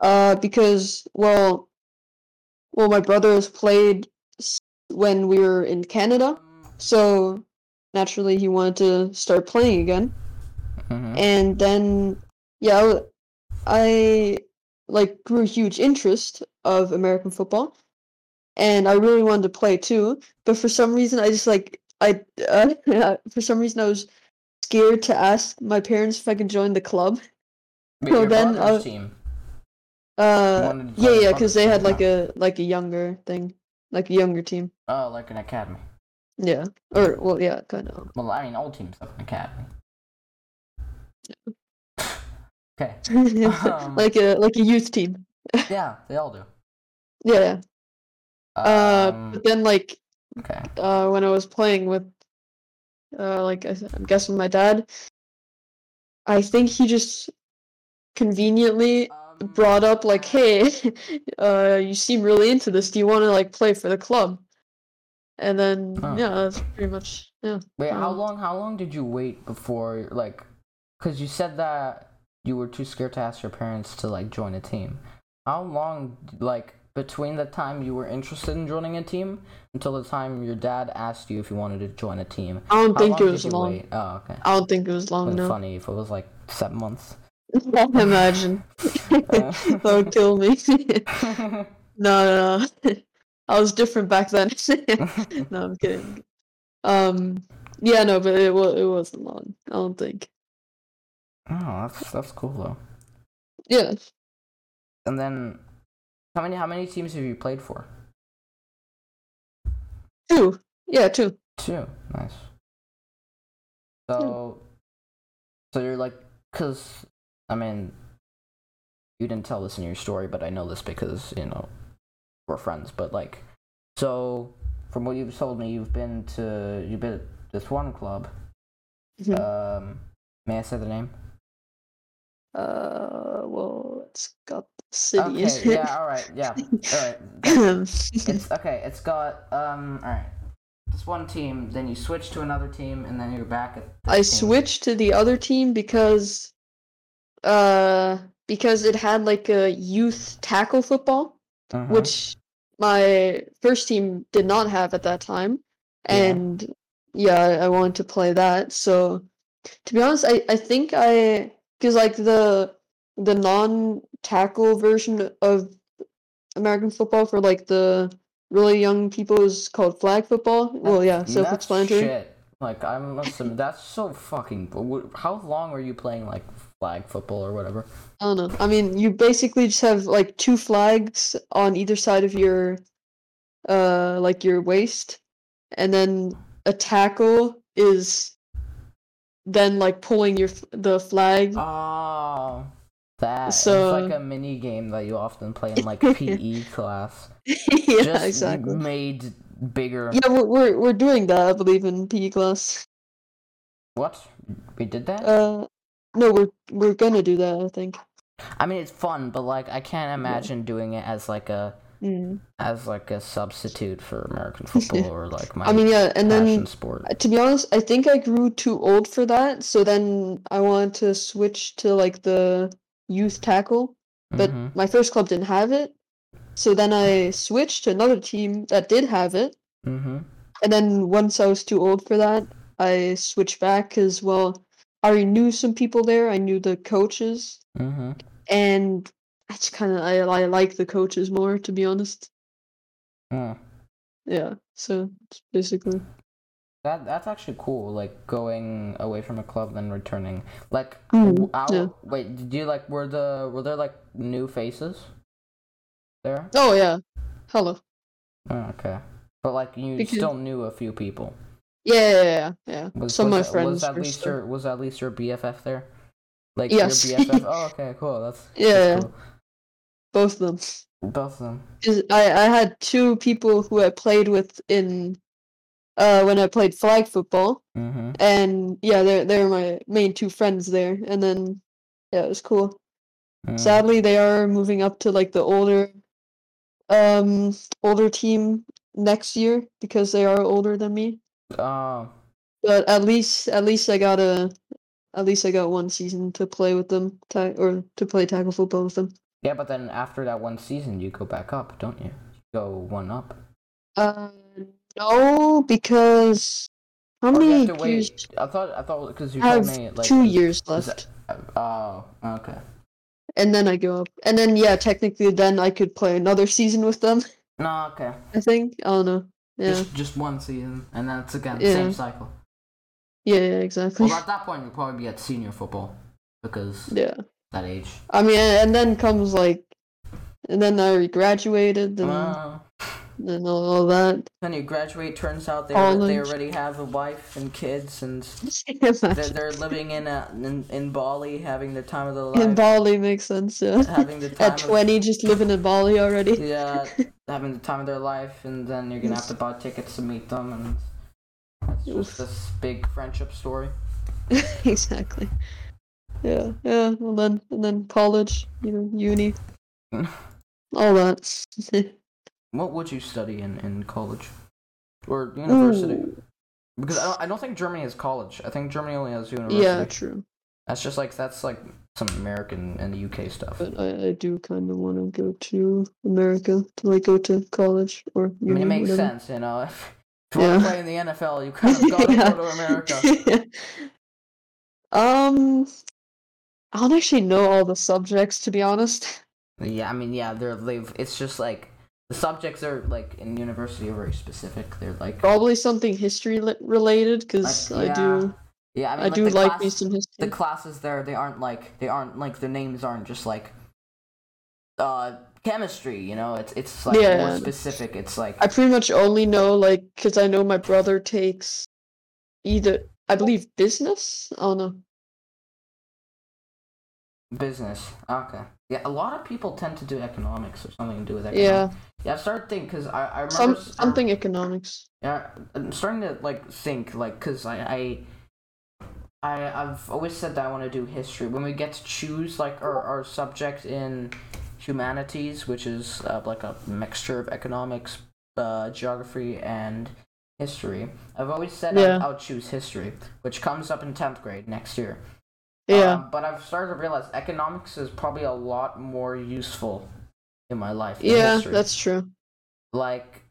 Uh, because well, well, my brother has played when we were in Canada, so naturally he wanted to start playing again. Mhm. and then yeah I like grew a huge interest of american football and i really wanted to play too but for some reason i just like i uh, for some reason i was scared to ask my parents if i could join the club Wait, so then, uh, team. uh yeah yeah because they had like a like a younger thing like a younger team Oh, like an academy. Yeah or well yeah kind of Well, I mean, all teams have an academy. Okay. Um, like a like a youth team Yeah, they all do. yeah yeah uh Um, but then like okay. uh, when I was playing with, uh, like I said, I'm guessing my dad. I think he just conveniently Um, brought up like, "Hey, uh, you seem really into this. Do you want to like play for the club?" And then yeah, that's pretty much yeah. Wait, how um, long? How long did you wait before, like, because you said that you were too scared to ask your parents to like join a team. How long, like, between the time you were interested in joining a team until the time your dad asked you if you wanted to join a team? I don't How think it was long. wait? Oh, okay. I don't think it was long. No, funny if it was like seven months. imagine that would kill me. no, no, no. I was different back then. no, I'm kidding. Um, yeah, no, but it was it wasn't long. I don't think. Oh, that's that's cool though. Yeah, And then, how many how many teams have you played for? two. Yeah, two. Two. Nice. So, so you're like, cause I mean, you didn't tell this in your story, but I know this because you know we're friends. But like, so from what you've told me, you've been to you've been at this one club. Mhm. Um, may I say the name? Uh, well, it's got the city. Okay. Yeah. All right. Yeah. All right. It's okay. It's got um. All right. This one team, then you switch to another team, and then you're back at. I team. switched to the other team because, uh, because it had like a youth tackle football, Mhm. which my first team did not have at that time, and yeah, I, I wanted to play that. So, to be honest, I I think I because like the the non tackle version of American football for like the really young people is called flag football. well, yeah, That's- self-explanatory. That's shit. Like I'm assuming that's so fucking. How long were you playing like flag football or whatever? I don't know. I mean, you basically just have like two flags on either side of your, uh, like your waist, and then a tackle is then like pulling your the flag. Oh, that So- it's like a mini game that you often play in like PE class. yeah, Just exactly. made bigger. Yeah, we're we're, we're doing that, I believe, in PE class. What? We did that? Uh, no, we're we're gonna do that. I think. I mean, it's fun, but like, I can't imagine doing it as like a Mm. as like a substitute for American football or like my I mean, yeah, and then sport. To be honest, I think I grew too old for that, so then I wanted to switch to like the youth tackle, but Mhm. my first club didn't have it. So then I switched to another team that did have it, mm-hmm. and then once I was too old for that, I switched back because well, I already knew some people there. I knew the coaches, Mhm. and I just kind of I, I like the coaches more, to be honest. Mm. Yeah, so it's basically That that's actually cool. Like going away from a club then returning. Like, Mm, yeah. wait, did you like were the were there like new faces there? oh yeah, hello. Oh, okay, but like you Because- still knew a few people. Yeah, yeah, yeah, yeah. Was, Some was of my friends was at least still- your was at least your BFF there? Like Yes. your BFF. Oh, okay, cool. That's that's Yeah. cool. both of them. Both of them. I I had two people who I played with in uh when I played flag football, Mm-hmm. and yeah, they're they're my main two friends there. And then yeah, it was cool. Mm. Sadly, they are moving up to like the older um older team next year because they are older than me. Oh, But at least at least I got a at least I got one season to play with them, ta- or to play tackle football with them. yeah, but then after that one season, you go back up, don't you? You go one up. Uh, no, because how Oh, many years? I thought I thought because you have me like two years left, that- Oh, okay. and then I go up, and then yeah, technically, then I could play another season with them. No, okay. I think I don't know. Yeah, Just just one season, and then it's again Yeah. same cycle. yeah, yeah, exactly. Well, at that point, you'll probably be at senior football because yeah, that age. I mean, and then comes like, and then I graduated, and Uh, then all, that. then you graduate. Turns out they they already have a wife and kids, and they're, they're living in a in, in Bali, having the time of their life. In Bali makes sense. Yeah. having the time At of- twenty, just living in Bali already. yeah, having the time of their life, and then you're gonna have to buy tickets to meet them, and it's just Oof. this big friendship story. exactly. Yeah, yeah. Well, then and then college, you know, uni, all that. What would you study in, in college or university? Ooh, Because I don't, I don't think Germany has college. I think Germany only has university. yeah, true. That's just like that's like some American and the UK stuff. But I, I do kind of want to go to America to like go to college or I mean, it makes whatever. sense, you know. If, if you want to play in the NFL, you kind of gotta Yeah. go to America. um, I don't actually know all the subjects to be honest. Yeah, I mean, yeah, they're they've. It's just like the subjects are like in university are very specific. They're like Probably something history li- related because Like, I do. yeah. I, mean, I, like, do like class- me some the classes there they aren't like they aren't like the names aren't just like uh chemistry you know it's it's like Yeah, more yeah. specific it's like I pretty much only know like because I know my brother takes either I believe business. I don't know. business okay yeah a lot of people tend to do economics or something to do with economics yeah Yeah, i've started thinking because I, I remember some something economics. yeah i'm starting to like think like because I, I I, I've always said that I want to do history. When we get to choose like our, our subject in humanities, which is uh, like a mixture of economics, uh, geography, and history, I've always said Yeah. I'll, I'll choose history, which comes up in 10th grade next year. Yeah, Um, but I've started to realize economics is probably a lot more useful in my life yeah, history. that's true. Like,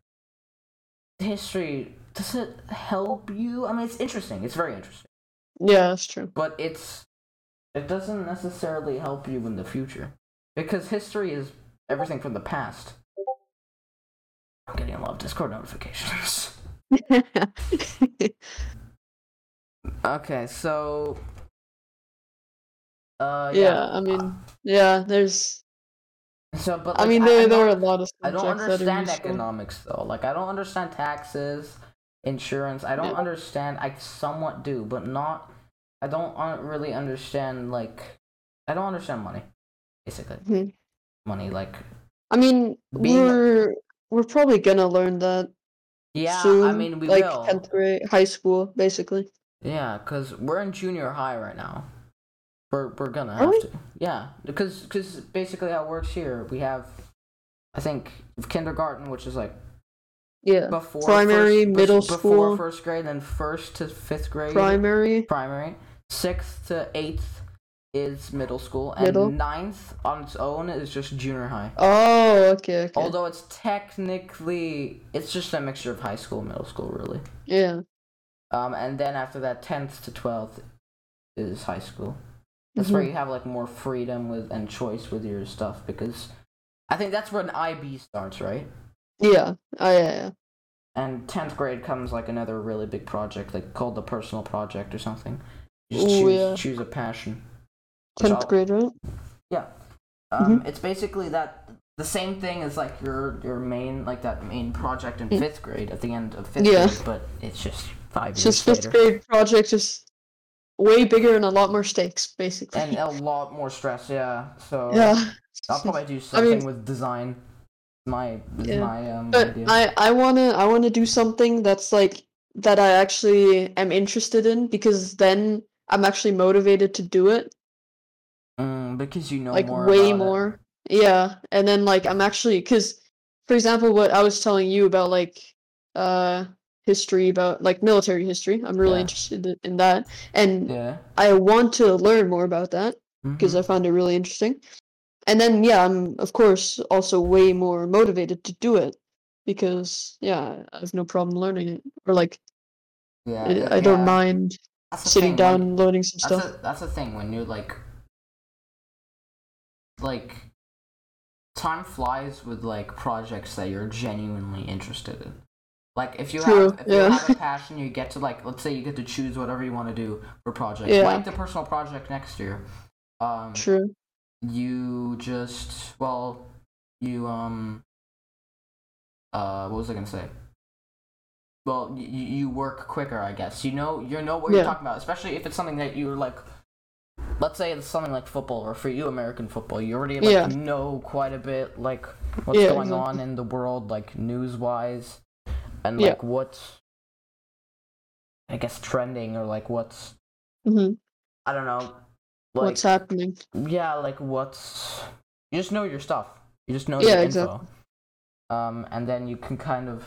history, does it help you? I mean, it's interesting. It's very interesting Yeah, that's true. but it's it doesn't necessarily help you in the future because history is everything from the past. I'm getting a lot of Discord notifications. okay, so uh yeah, yeah, I mean, yeah, there's. so but I mean, there I there are a lot of I don't subjects that are understand economics though. Like I don't understand taxes, insurance. I don't Yeah. understand. I somewhat do, but not. I don't un- really understand like. I don't understand money, basically. Mhm. Money, like I mean, we're we're probably gonna learn that. Yeah, soon. I mean we like will. 10th grade, high school, basically. Yeah, cause we're in junior high right now. We're we're gonna Are have we? to. Yeah, because because basically how it works here, we have, I think kindergarten, which is like Yeah. before Primary, first, middle before school. first grade, then first to fifth grade. Primary. primary. Sixth to eighth is middle school, and Middle. ninth on its own is just junior high. Oh, okay, okay. Although it's technically it's just a mixture of high school and middle school, really. yeah. Um, and then after that, tenth to twelfth is high school. That's where Mhm. you have like more freedom with and choice with your stuff because I think that's where an IB starts, right? Yeah. Oh, yeah, yeah. And tenth grade comes like another really big project, like called the personal project or something. You just Ooh, choose, yeah. choose a passion. 10th I'll- grade, right? Yeah. Um, Mhm. It's basically that the same thing as like your your main like that main project in Mm. fifth grade at the end of fifth Yeah. grade, but it's just five It's years just fifth later grade project, just way bigger and a lot more stakes, basically. and a lot more stress. Yeah, so yeah. I'll probably do something mean- with design. My Yeah. my um But idea. I, I wanna I wanna do something that's like that I actually am interested in because then I'm actually motivated to do it. Mm, because you know like more way about it. more. Yeah. And then like I'm actually cause for example what I was telling you about like uh history about like military history. I'm really Yeah. interested in that. And Yeah. I want to learn more about that because mhm. I found it really interesting. And then yeah, I'm of course also way more motivated to do it because yeah, I have no problem learning it or like yeah, I, I don't yeah. mind sitting thing, down and learning some That's stuff. a, that's the thing when you're like like time flies with like projects that you're genuinely interested in. Like if you True, have if you have a passion, you get to like let's say you get to choose whatever you want to do for projects. Yeah. Like the personal project next year. Um True. you just well you um uh what was I gonna say? Well, you, you work quicker, I guess. You know, you know what you're talking about, especially if it's something that you're like. Let's say it's something like football, or for you, American football. You already like Yeah. know quite a bit, like what's Yeah, going exactly. on in the world, like news wise, and Yeah. like what's, I guess, trending, or like what's hmm I don't know, like What's happening? yeah, like what's you just know your stuff. You just know Yeah, your exactly. info. Um, and then you can kind of,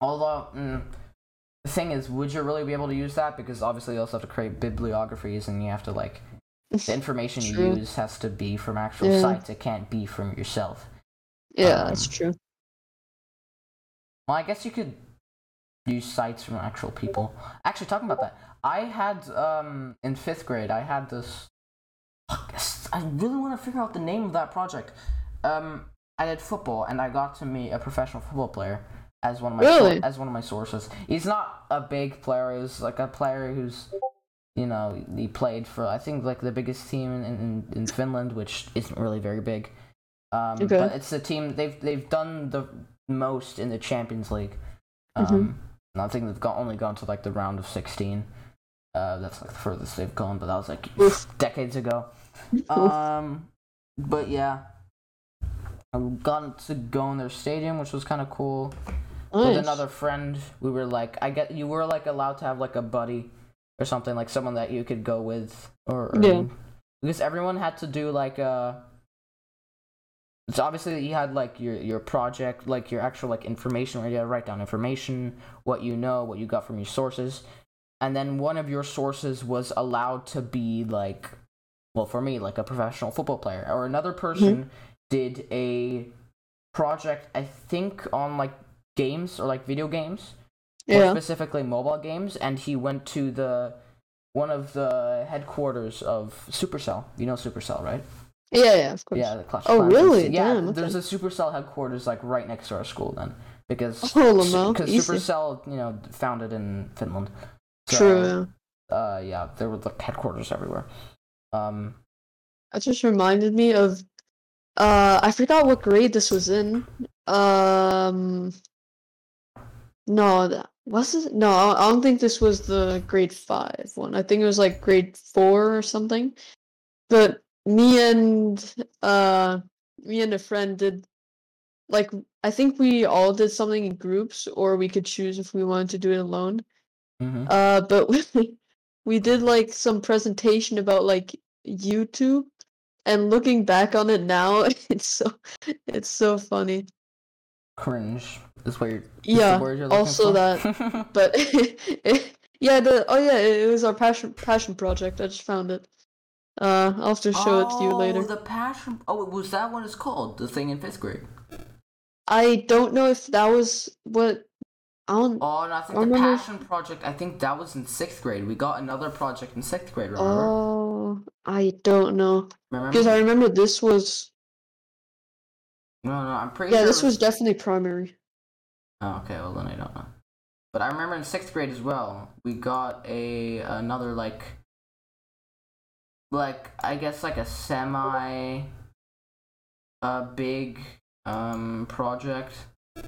although mm, the thing is, would you really be able to use that? Because obviously you also have to create bibliographies, and you have to like the information you use has to be from actual Yeah. sites. It can't be from yourself. Yeah, that's Um, true. Well, I guess you could use sites from actual people. Actually, talking about that, I had um in fifth grade, I had this. I really want to figure out the name of that project. Um, I did football, and I got to meet a professional football player as one of my Really? as one of my sources. He's not a big player. He's like a player who's, you know, he played for I think like the biggest team in in, in Finland, which isn't really very big. Um, Okay. but it's the team they've they've done the most in the Champions League. Um, Mhm. and I think they've got, only gone to like the round of sixteen. Uh, that's like the furthest they've gone, but that was like decades ago. Um, but yeah, I got to go in their stadium, which was kind of cool. With another friend, we were like, I get you were like allowed to have like a buddy or something, like someone that you could go with, or, or Yeah. because everyone had to do like uh so obviously you had like your your project like your actual like information where you had to write down information what you know what you got from your sources. And then one of your sources was allowed to be like well for me like a professional football player. Or another mm-hmm. person did a project i think on like games or like video games. Yeah. specifically mobile games. And he went to the one of the headquarters of supercell. You know supercell right Yeah, yeah, of course. yeah, the Clash Oh, Clans. really? Yeah, Damn, there's okay. a Supercell headquarters like right next to our school then, because Oh, because easy. Supercell, you know, founded in Finland. So, True. Yeah. Uh, yeah, there were like headquarters everywhere. Um, That just reminded me of uh I forgot what grade this was in. Um No, that was it? No, I I don't think this was the grade 5 one. I think it was like grade 4 or something. But me and uh me and a friend did like I think we all did something in groups, or we could choose if we wanted to do it alone. hmm Uh, but we, we did like some presentation about like YouTube, and looking back on it now, it's so it's so funny. Cringe is what you're. Yeah, you're also for? that, but yeah, the oh yeah, it, it was our passion passion project. I just found it. Uh, I'll just to show it to you later. Oh, the passion. Oh, was that what it's called? The thing in fifth grade. I don't know if that was what I don't. Oh, and I think I the remember- passion project. I think that was in sixth grade. We got another project in sixth grade. Remember? Oh, I don't know remember? because I remember this was no, no, I'm pretty yeah, sure. this it was definitely primary. Oh, okay. Well, then I don't know. But I remember in sixth grade as well, we got a another like, like I guess like a semi, uh, big um project.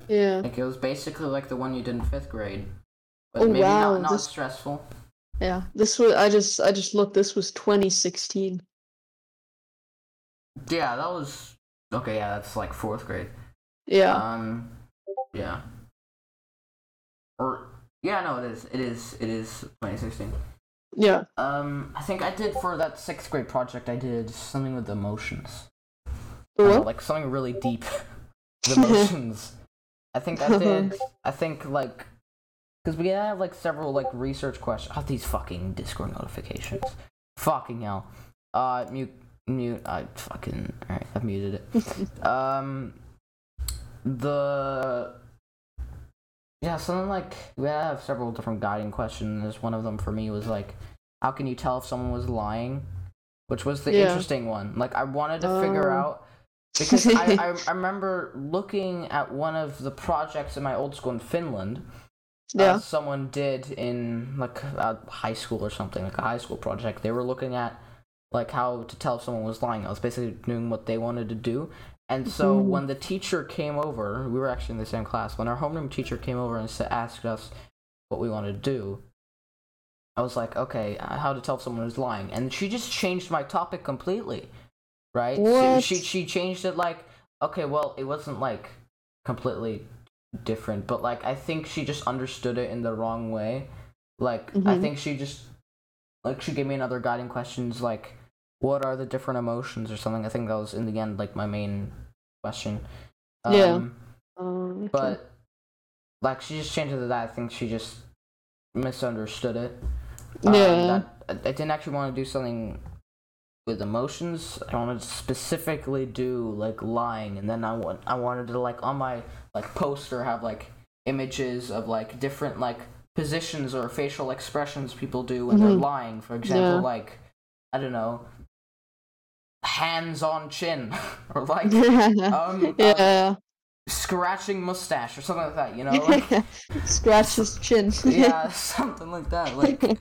Yeah. Like it was basically like the one you did in fifth grade, but Oh, maybe wow, not not this- stressful. Yeah, this was I just I just looked. This was 2016. Yeah, that was okay. Yeah, that's like fourth grade. Yeah, Um, yeah. Or yeah, no, it is. It is. It is 2016. Yeah. Um, I think I did for that sixth grade project. I did something with emotions. I The don't know, what? like something really deep. with emotions. I think I did. I think like because we have like several like research questions. Oh, these fucking Discord notifications. Fucking hell. Uh, mute, mute. I fucking. Alright, I've muted it. um, the. Yeah, something like we have several different guiding questions. One of them for me was like, how can you tell if someone was lying? Which was the Yeah. interesting one. Like I wanted to figure Oh. out because I, I I remember looking at one of the projects in my old school in Finland. Yeah. Uh, someone did in like a high school or something, like a high school project. They were looking at like how to tell if someone was lying. I was basically doing what they wanted to do. And so Mhm. when the teacher came over, we were actually in the same class. When our homeroom teacher came over and asked us what we wanted to do, I was like, okay, uh, how to tell if someone was lying. And she just changed my topic completely, right? What? she she changed it like, okay, well, it wasn't like completely different, but like I think she just understood it in the wrong way. Like I Mhm. think she just like she gave me another guiding questions like what are the different emotions or something. I think that was in the end like my main question. Yeah. Um, Um, okay. but like she just changed it to that. I think she just misunderstood it. Um, Yeah. that, I I didn't actually want to do something with emotions. I wanted to specifically do like lying, and then I want I wanted to like on my like poster have like images of like different like positions or facial expressions people do when they're Mhm. lying. For example, Yeah. like I don't know, hands on chin, or like yeah. um, scratching mustache or something like that. You know, like, Scratch his chin. yeah, something like that. Like that's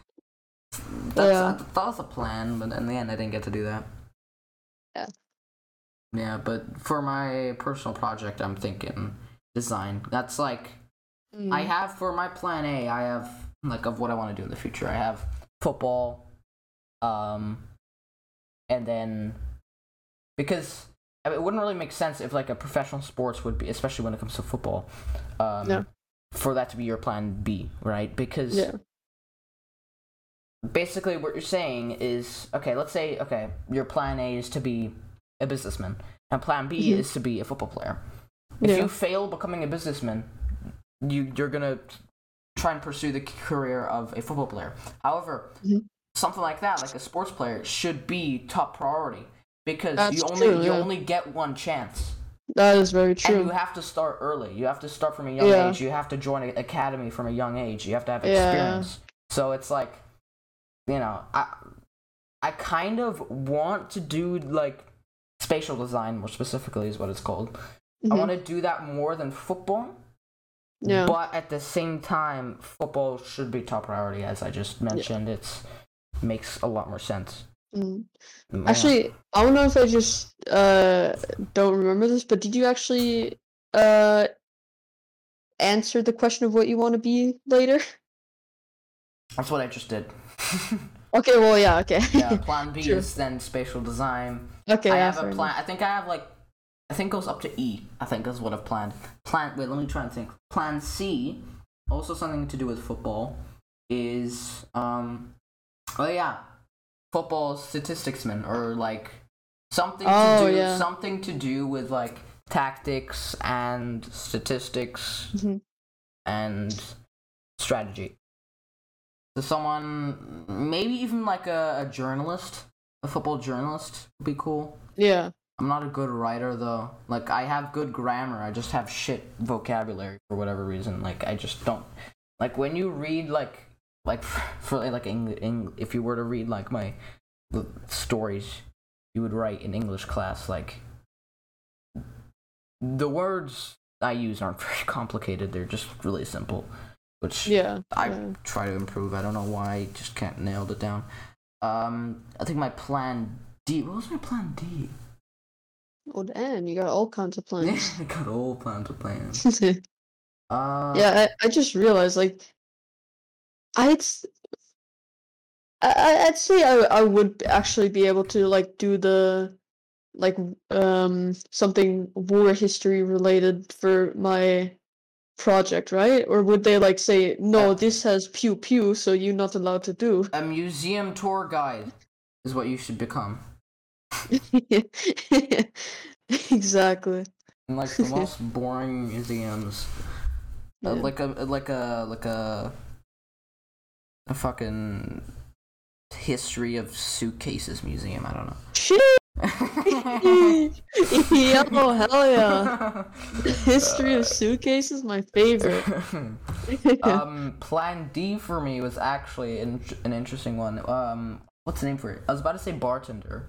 Yeah. that was a plan, but in the end, I didn't get to do that. Yeah. Yeah, but for my personal project, I'm thinking design. That's like I Mm. have for my plan A. I have like of what I want to do in the future. I have football, um, and then because I mean, it wouldn't really make sense if like a professional sports would be, especially when it comes to football, um, Yeah. for that to be your plan B, right? Because Yeah. basically what you're saying is okay let's say okay your plan a is to be a businessman and plan b Mhm. is to be a football player if Yeah. you fail becoming a businessman you you're gonna try and pursue the career of a football player however Mhm. something like that like a sports player should be top priority because That's you only true, you yeah. only get one chance That is very true. and you have to start early. You have to start from a young Yeah. age. You have to join an academy from a young age. You have to have Yeah. experience. So it's like, you know, I I kind of want to do like spatial design more specifically is what it's called. I Mhm. want to do that more than football. Yeah. But at the same time, football should be top priority, as I just mentioned. It's makes a lot more sense. Mm. Yeah. Actually, I don't know if I just uh don't remember this, but did you actually uh answer the question of what you want to be later? that's what I just did. Okay, well, yeah, okay. yeah, plan B True. is then spatial design. okay, I yeah, have fair a enough. plan. I think I have like I think goes up to E. I think is what I've planned. Plan. Wait, let me try and think. Plan C, also something to do with football, is um, oh yeah, football statisticsman or like something Oh, to do yeah. something to do with like tactics and statistics Mhm. and strategy. So someone, maybe even like a, a journalist, a football journalist would be cool. Yeah. I'm not a good writer though. Like I have good grammar, I just have shit vocabulary for whatever reason. Like I just don't. Like when you read like like for like Eng- Eng- if you were to read like my stories you would write in English class, like the words I use aren't very complicated. They're just really simple, which Yeah. I yeah. try to improve. I don't know why I just can't nail it down. Um, I think my plan D. What was my plan D? Oh damn, you got all kinds of plans. I got all kinds of plans. yeah, Uh, I, I just realized like I'd I I'd say I I would actually be able to like do the like um something war history related for my project, right? Or would they like say no, Uh, this has pew pew, so you're not allowed to do? a museum tour guide is what you should become. exactly. In like the most boring museums, Uh, like a like a like a a fucking history of suitcases museum. I don't know. Shit. Yo, hell yeah. History of suitcases, my favorite. um, Plan D for me was actually an, an interesting one. Um, what's the name for it? I was about to say bartender.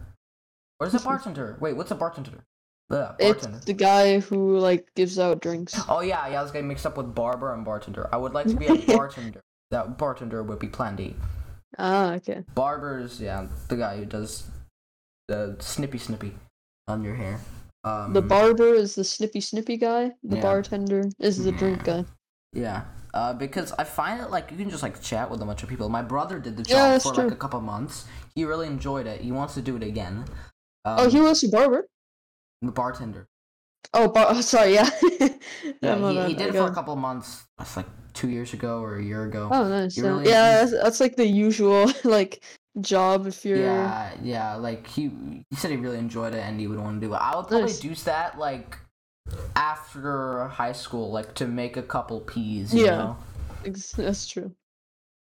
Or is it bartender? Wait, what's a bartender? Yeah, bartender. it's the guy who like gives out drinks. Oh yeah, yeah, I was getting mixed up with barber and bartender. I would like to be a bartender. That bartender would be Plan D. Ah, okay. Barber's yeah, the guy who does the snippy snippy on your hair. Um, The barber is the snippy snippy guy. The Yeah. bartender is the drink guy. Yeah, uh, because I find it like you can just like chat with a bunch of people. My brother did the job Yeah, for true. like a couple months. He really enjoyed it. He wants to do it again. Um, oh, he was a barber. the bartender. Oh, bar- oh, sorry, yeah. Yeah, he, he did it for a couple months. That's like two years ago or a year ago. Oh, nice. Yeah, really- yeah that's, that's like the usual like job if you're. Yeah, yeah. Like he, he said he really enjoyed it and he would want to do it. I would probably Nice. do that like after high school, like to make a couple P's. You Yeah. Know? That's true.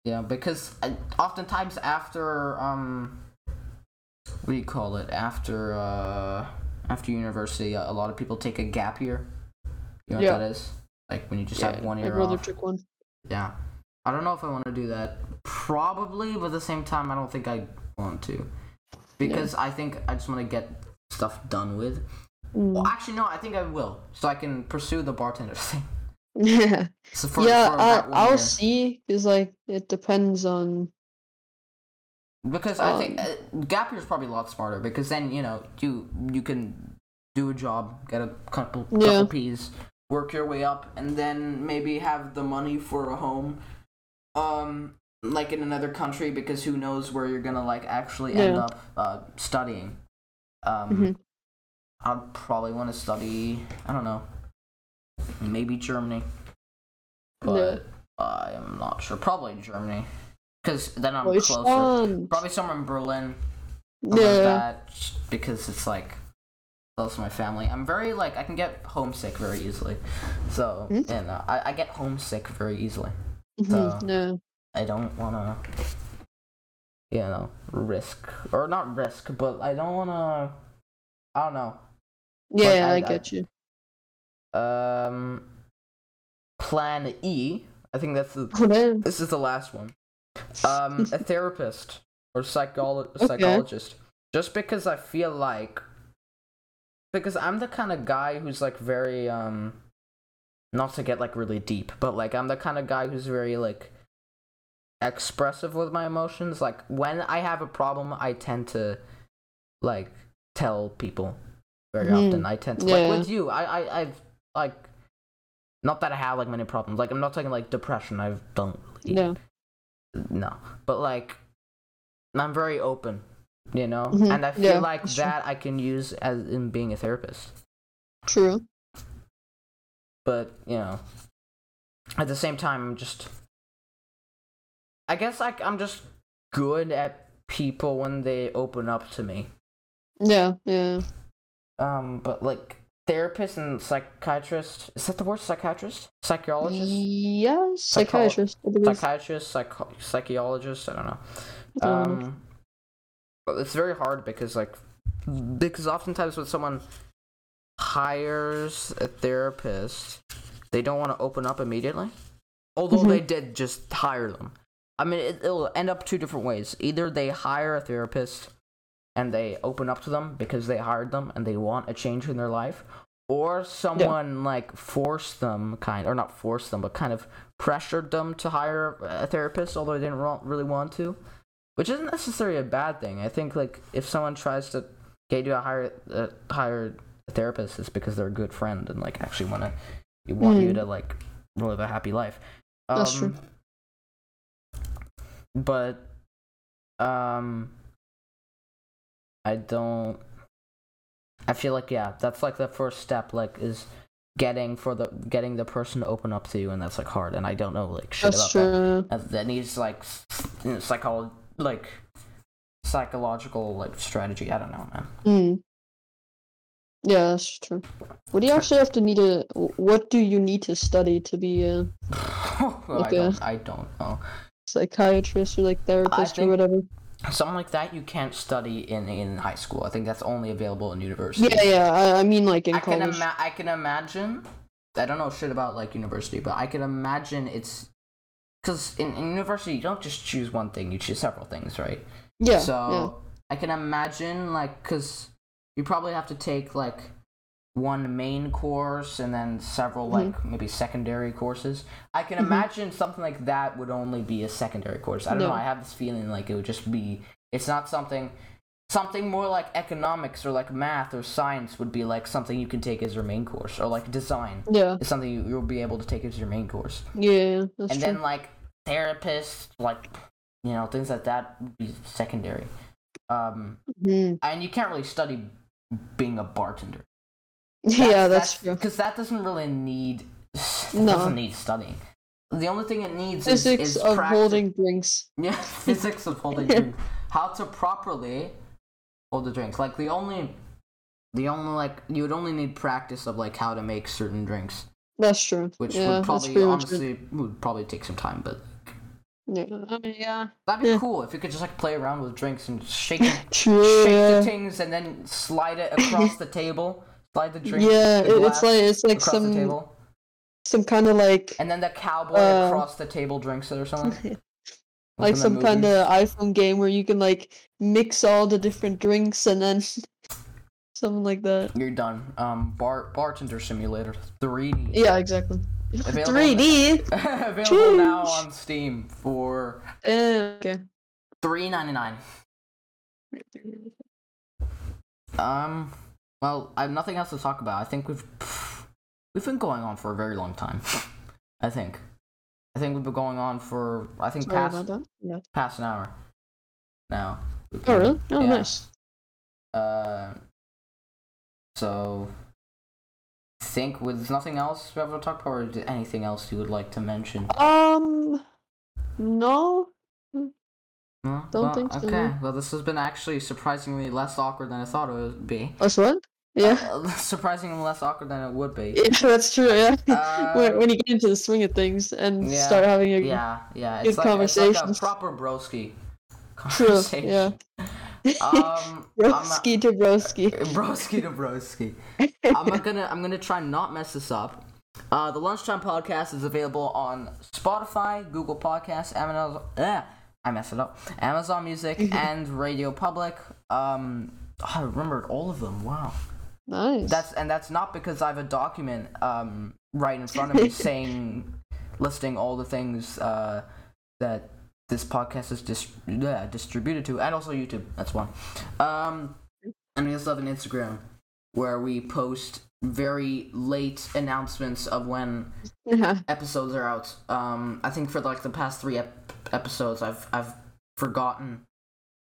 Yeah, because I, oftentimes after um, what do you call it? After uh, after university, a lot of people take a gap year. You know what Yeah. that is? Like when you just Yeah, have one year brother off. took one. Yeah. I don't know if I want to do that. Probably, but at the same time, I don't think I want to. Because I think I just want to get stuff done with. Mm. Well, actually, no, I think I will. So I can pursue the bartender thing. Yeah, So for, yeah. for I, I'll year. see. Cause like it depends on. Because I think Um, uh, gap year is probably a lot smarter. Because then, you know, you you can do a job, get a couple, couple Yeah. P's, work your way up, and then maybe have the money for a home. Um, like in another country, because who knows where you're gonna like actually end Yeah. up uh, studying. Um, Mhm. I'd probably want to study. I don't know. Maybe Germany, but I am not sure. Probably Germany, because then I'm Which closer. one? Probably somewhere in Berlin. Yeah. that, because it's like close to my family. I'm very like I can get homesick very easily, so Hmm? and uh, I I get homesick very easily. Mhm, So- No. I don't wanna, you know, risk or not risk, but I don't wanna. I don't know. Yeah, I- I, I- get you. Um, Plan E. I think that's the. Oh. This is the last one. Um, a therapist or psycholo- Okay. psychologist. Just because I feel like, because I'm the kind of guy who's like very um, not to get like really deep, but like I'm the kind of guy who's very like expressive with my emotions. Like when I have a problem, I tend to like tell people very Mhm. often. I tend to Yeah. like with you. I I I've like not that I have like many problems. Like I'm not talking like depression. I don't really No. No but like i'm very open you know Mhm, and i feel yeah, like that's true. that i can use as in being a therapist True. but you know at the same time i'm just i guess like i'm just good at people when they open up to me Yeah, yeah. um but like therapist and psychiatrist. Is that the word? Psychiatrist? Psychologist? Yeah, psychiatrist. Psychiatrist psycho- psychologist i don't know. Um but it's very hard because like because oftentimes when someone hires a therapist they don't want to open up immediately although Mhm. they did just hire them. I mean it, it'll end up two different ways. Either they hire a therapist and they open up to them because they hired them and they want a change in their life or someone like forced them kind or not forced them but kind of pressured them to hire a therapist although they didn't really want to which isn't necessarily a bad thing i think like if someone tries to get you to hire uh, hire a therapist it's because they're a good friend and like actually want to want you Mhm. to like live a happy life um, That's true. but um i don't i feel like yeah that's like the first step like is getting for the getting the person to open up to you and that's like hard and i don't know like shit That's about that true. that, that needs like you know, psycholo- like psychological like strategy i don't know man Mm. Yeah, that's true. What do you actually have to need to? What do you need to study to be a I, Okay. don't, I don't know psychiatrist or like therapist think- or whatever? Something like that you can't study in in high school i think that's only available in university Yeah, yeah. I, I mean, like in I can, ima- I can imagine. I don't know shit about like university, but I can imagine it's because in, in university you don't just choose one thing; you choose several things, right? yeah. So I can imagine like because you probably have to take like one main course and then several like maybe secondary courses. I can Mhm. imagine something like that would only be a secondary course. I don't No. know. I have this feeling like it would just be. It's not something. Something more like economics or like math or science would be like something you can take as your main course, or like design Yeah. Is something you, you'll be able to take as your main course. Yeah. That's and true. then like therapists, like you know things like that would be secondary. Um, Mhm. and you can't really study being a bartender. Yeah, that's, true. Because that doesn't really need No. doesn't need studying. The only thing it needs is, Physics is of practi- holding drinks. Yeah, physics of holding drinks. How to properly hold the drinks. Like the only, the only like you would only need practice of like how to make certain drinks, That's true. which yeah, would probably pretty much it. honestly would probably take some time, but Yeah. I mean, yeah. that'd be Yeah. cool if you could just like play around with drinks and shake it shake Yeah. the things and then slide it across the table. The drink. Yeah, the it's like it's like some some kind of like and then the cowboy Uh, across the table drinks it or something. like some kind of iPhone game where you can like mix all the different drinks and then something like that. You're done. Um, bar bartender simulator 3D. Yeah, exactly. Available 3D. Available now on Steam for Uh, okay. three ninety nine. Um, well, I have nothing else to talk about. I think we've we've been going on for a very long time. I think. I think we've been going on for I think Sorry past. Yeah. past an hour. Now. Oh really? Oh yeah. nice. Uh, so, think with nothing else we have to talk about, or anything else you would like to mention? Um, no. No? don't well, think so, Okay, well, this has been actually surprisingly less awkward than I thought it would be. That's what? Yeah. Uh, surprisingly less awkward than it would be. Yeah, that's true. Yeah. Uh, when, when you get into the swing of things and yeah, start having a Yeah, yeah, Good it's like, it's like a conversations. proper broski true. conversation. Yeah. Um, broski to broski. broski to broski. I'm not gonna I'm gonna try not mess this up. Uh, the lunchtime podcast is available on Spotify, Google Podcasts, Amazon. Eh, I messed it up. Amazon Music and RadioPublic. Um, I remembered all of them. Wow. nice. That's and that's not because I have a document um right in front of me saying listing all the things uh that this podcast is dis- yeah, distributed to and also YouTube. That's one. Um and we also have an Instagram where we post very late announcements of when episodes are out. Um, I think for like the past three ep- episodes, I've I've forgotten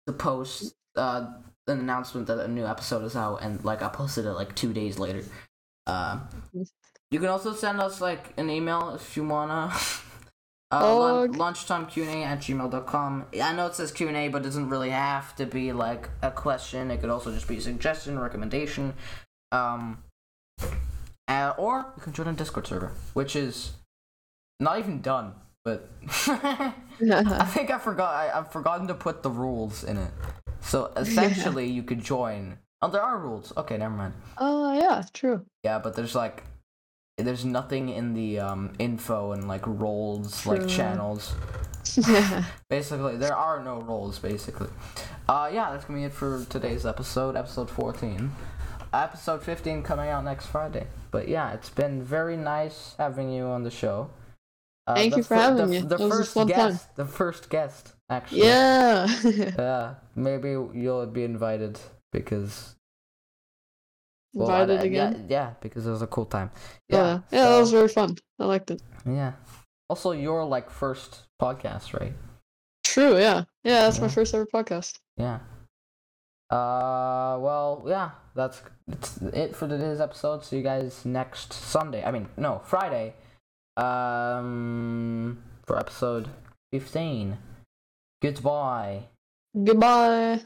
to post uh, an announcement that a new episode is out, and like I posted it like two days later. Uh, you can also send us like an email if you wanna. Uh, Oh, lun- lunchtimeqa at gmail.com. I know it says Q&A, but it doesn't really have to be like a question. It could also just be a suggestion, recommendation. Um, uh, or you can join a Discord server, which is not even done, but I think I forgot. I, I've forgotten to put the rules in it. So essentially, you could join. Oh, there are rules. Okay, never mind. Oh yeah, it's true. Yeah, but there's like, there's nothing in the um info and like roles like channels. Yeah. Basically, there are no roles. Basically, uh, yeah, that's gonna be it for today's episode, episode 14. Episode 15 coming out next Friday. But yeah, it's been very nice having you on the show. Uh, Thank you for fir- having the, me. The It was first fun time. the first guest, actually. yeah. Yeah, maybe you'll be invited because. well, Invited I- again. Yeah, yeah, because it was a cool time. Yeah. Yeah, Yeah, that was very fun. I liked it. Yeah. Also, your like first podcast, right? True. Yeah. Yeah, that's my first ever podcast. Yeah. Uh, well, yeah, that's it for today's episode. See you guys next Sunday. I mean, no, Friday. Um, for episode fifteen. Goodbye. Goodbye.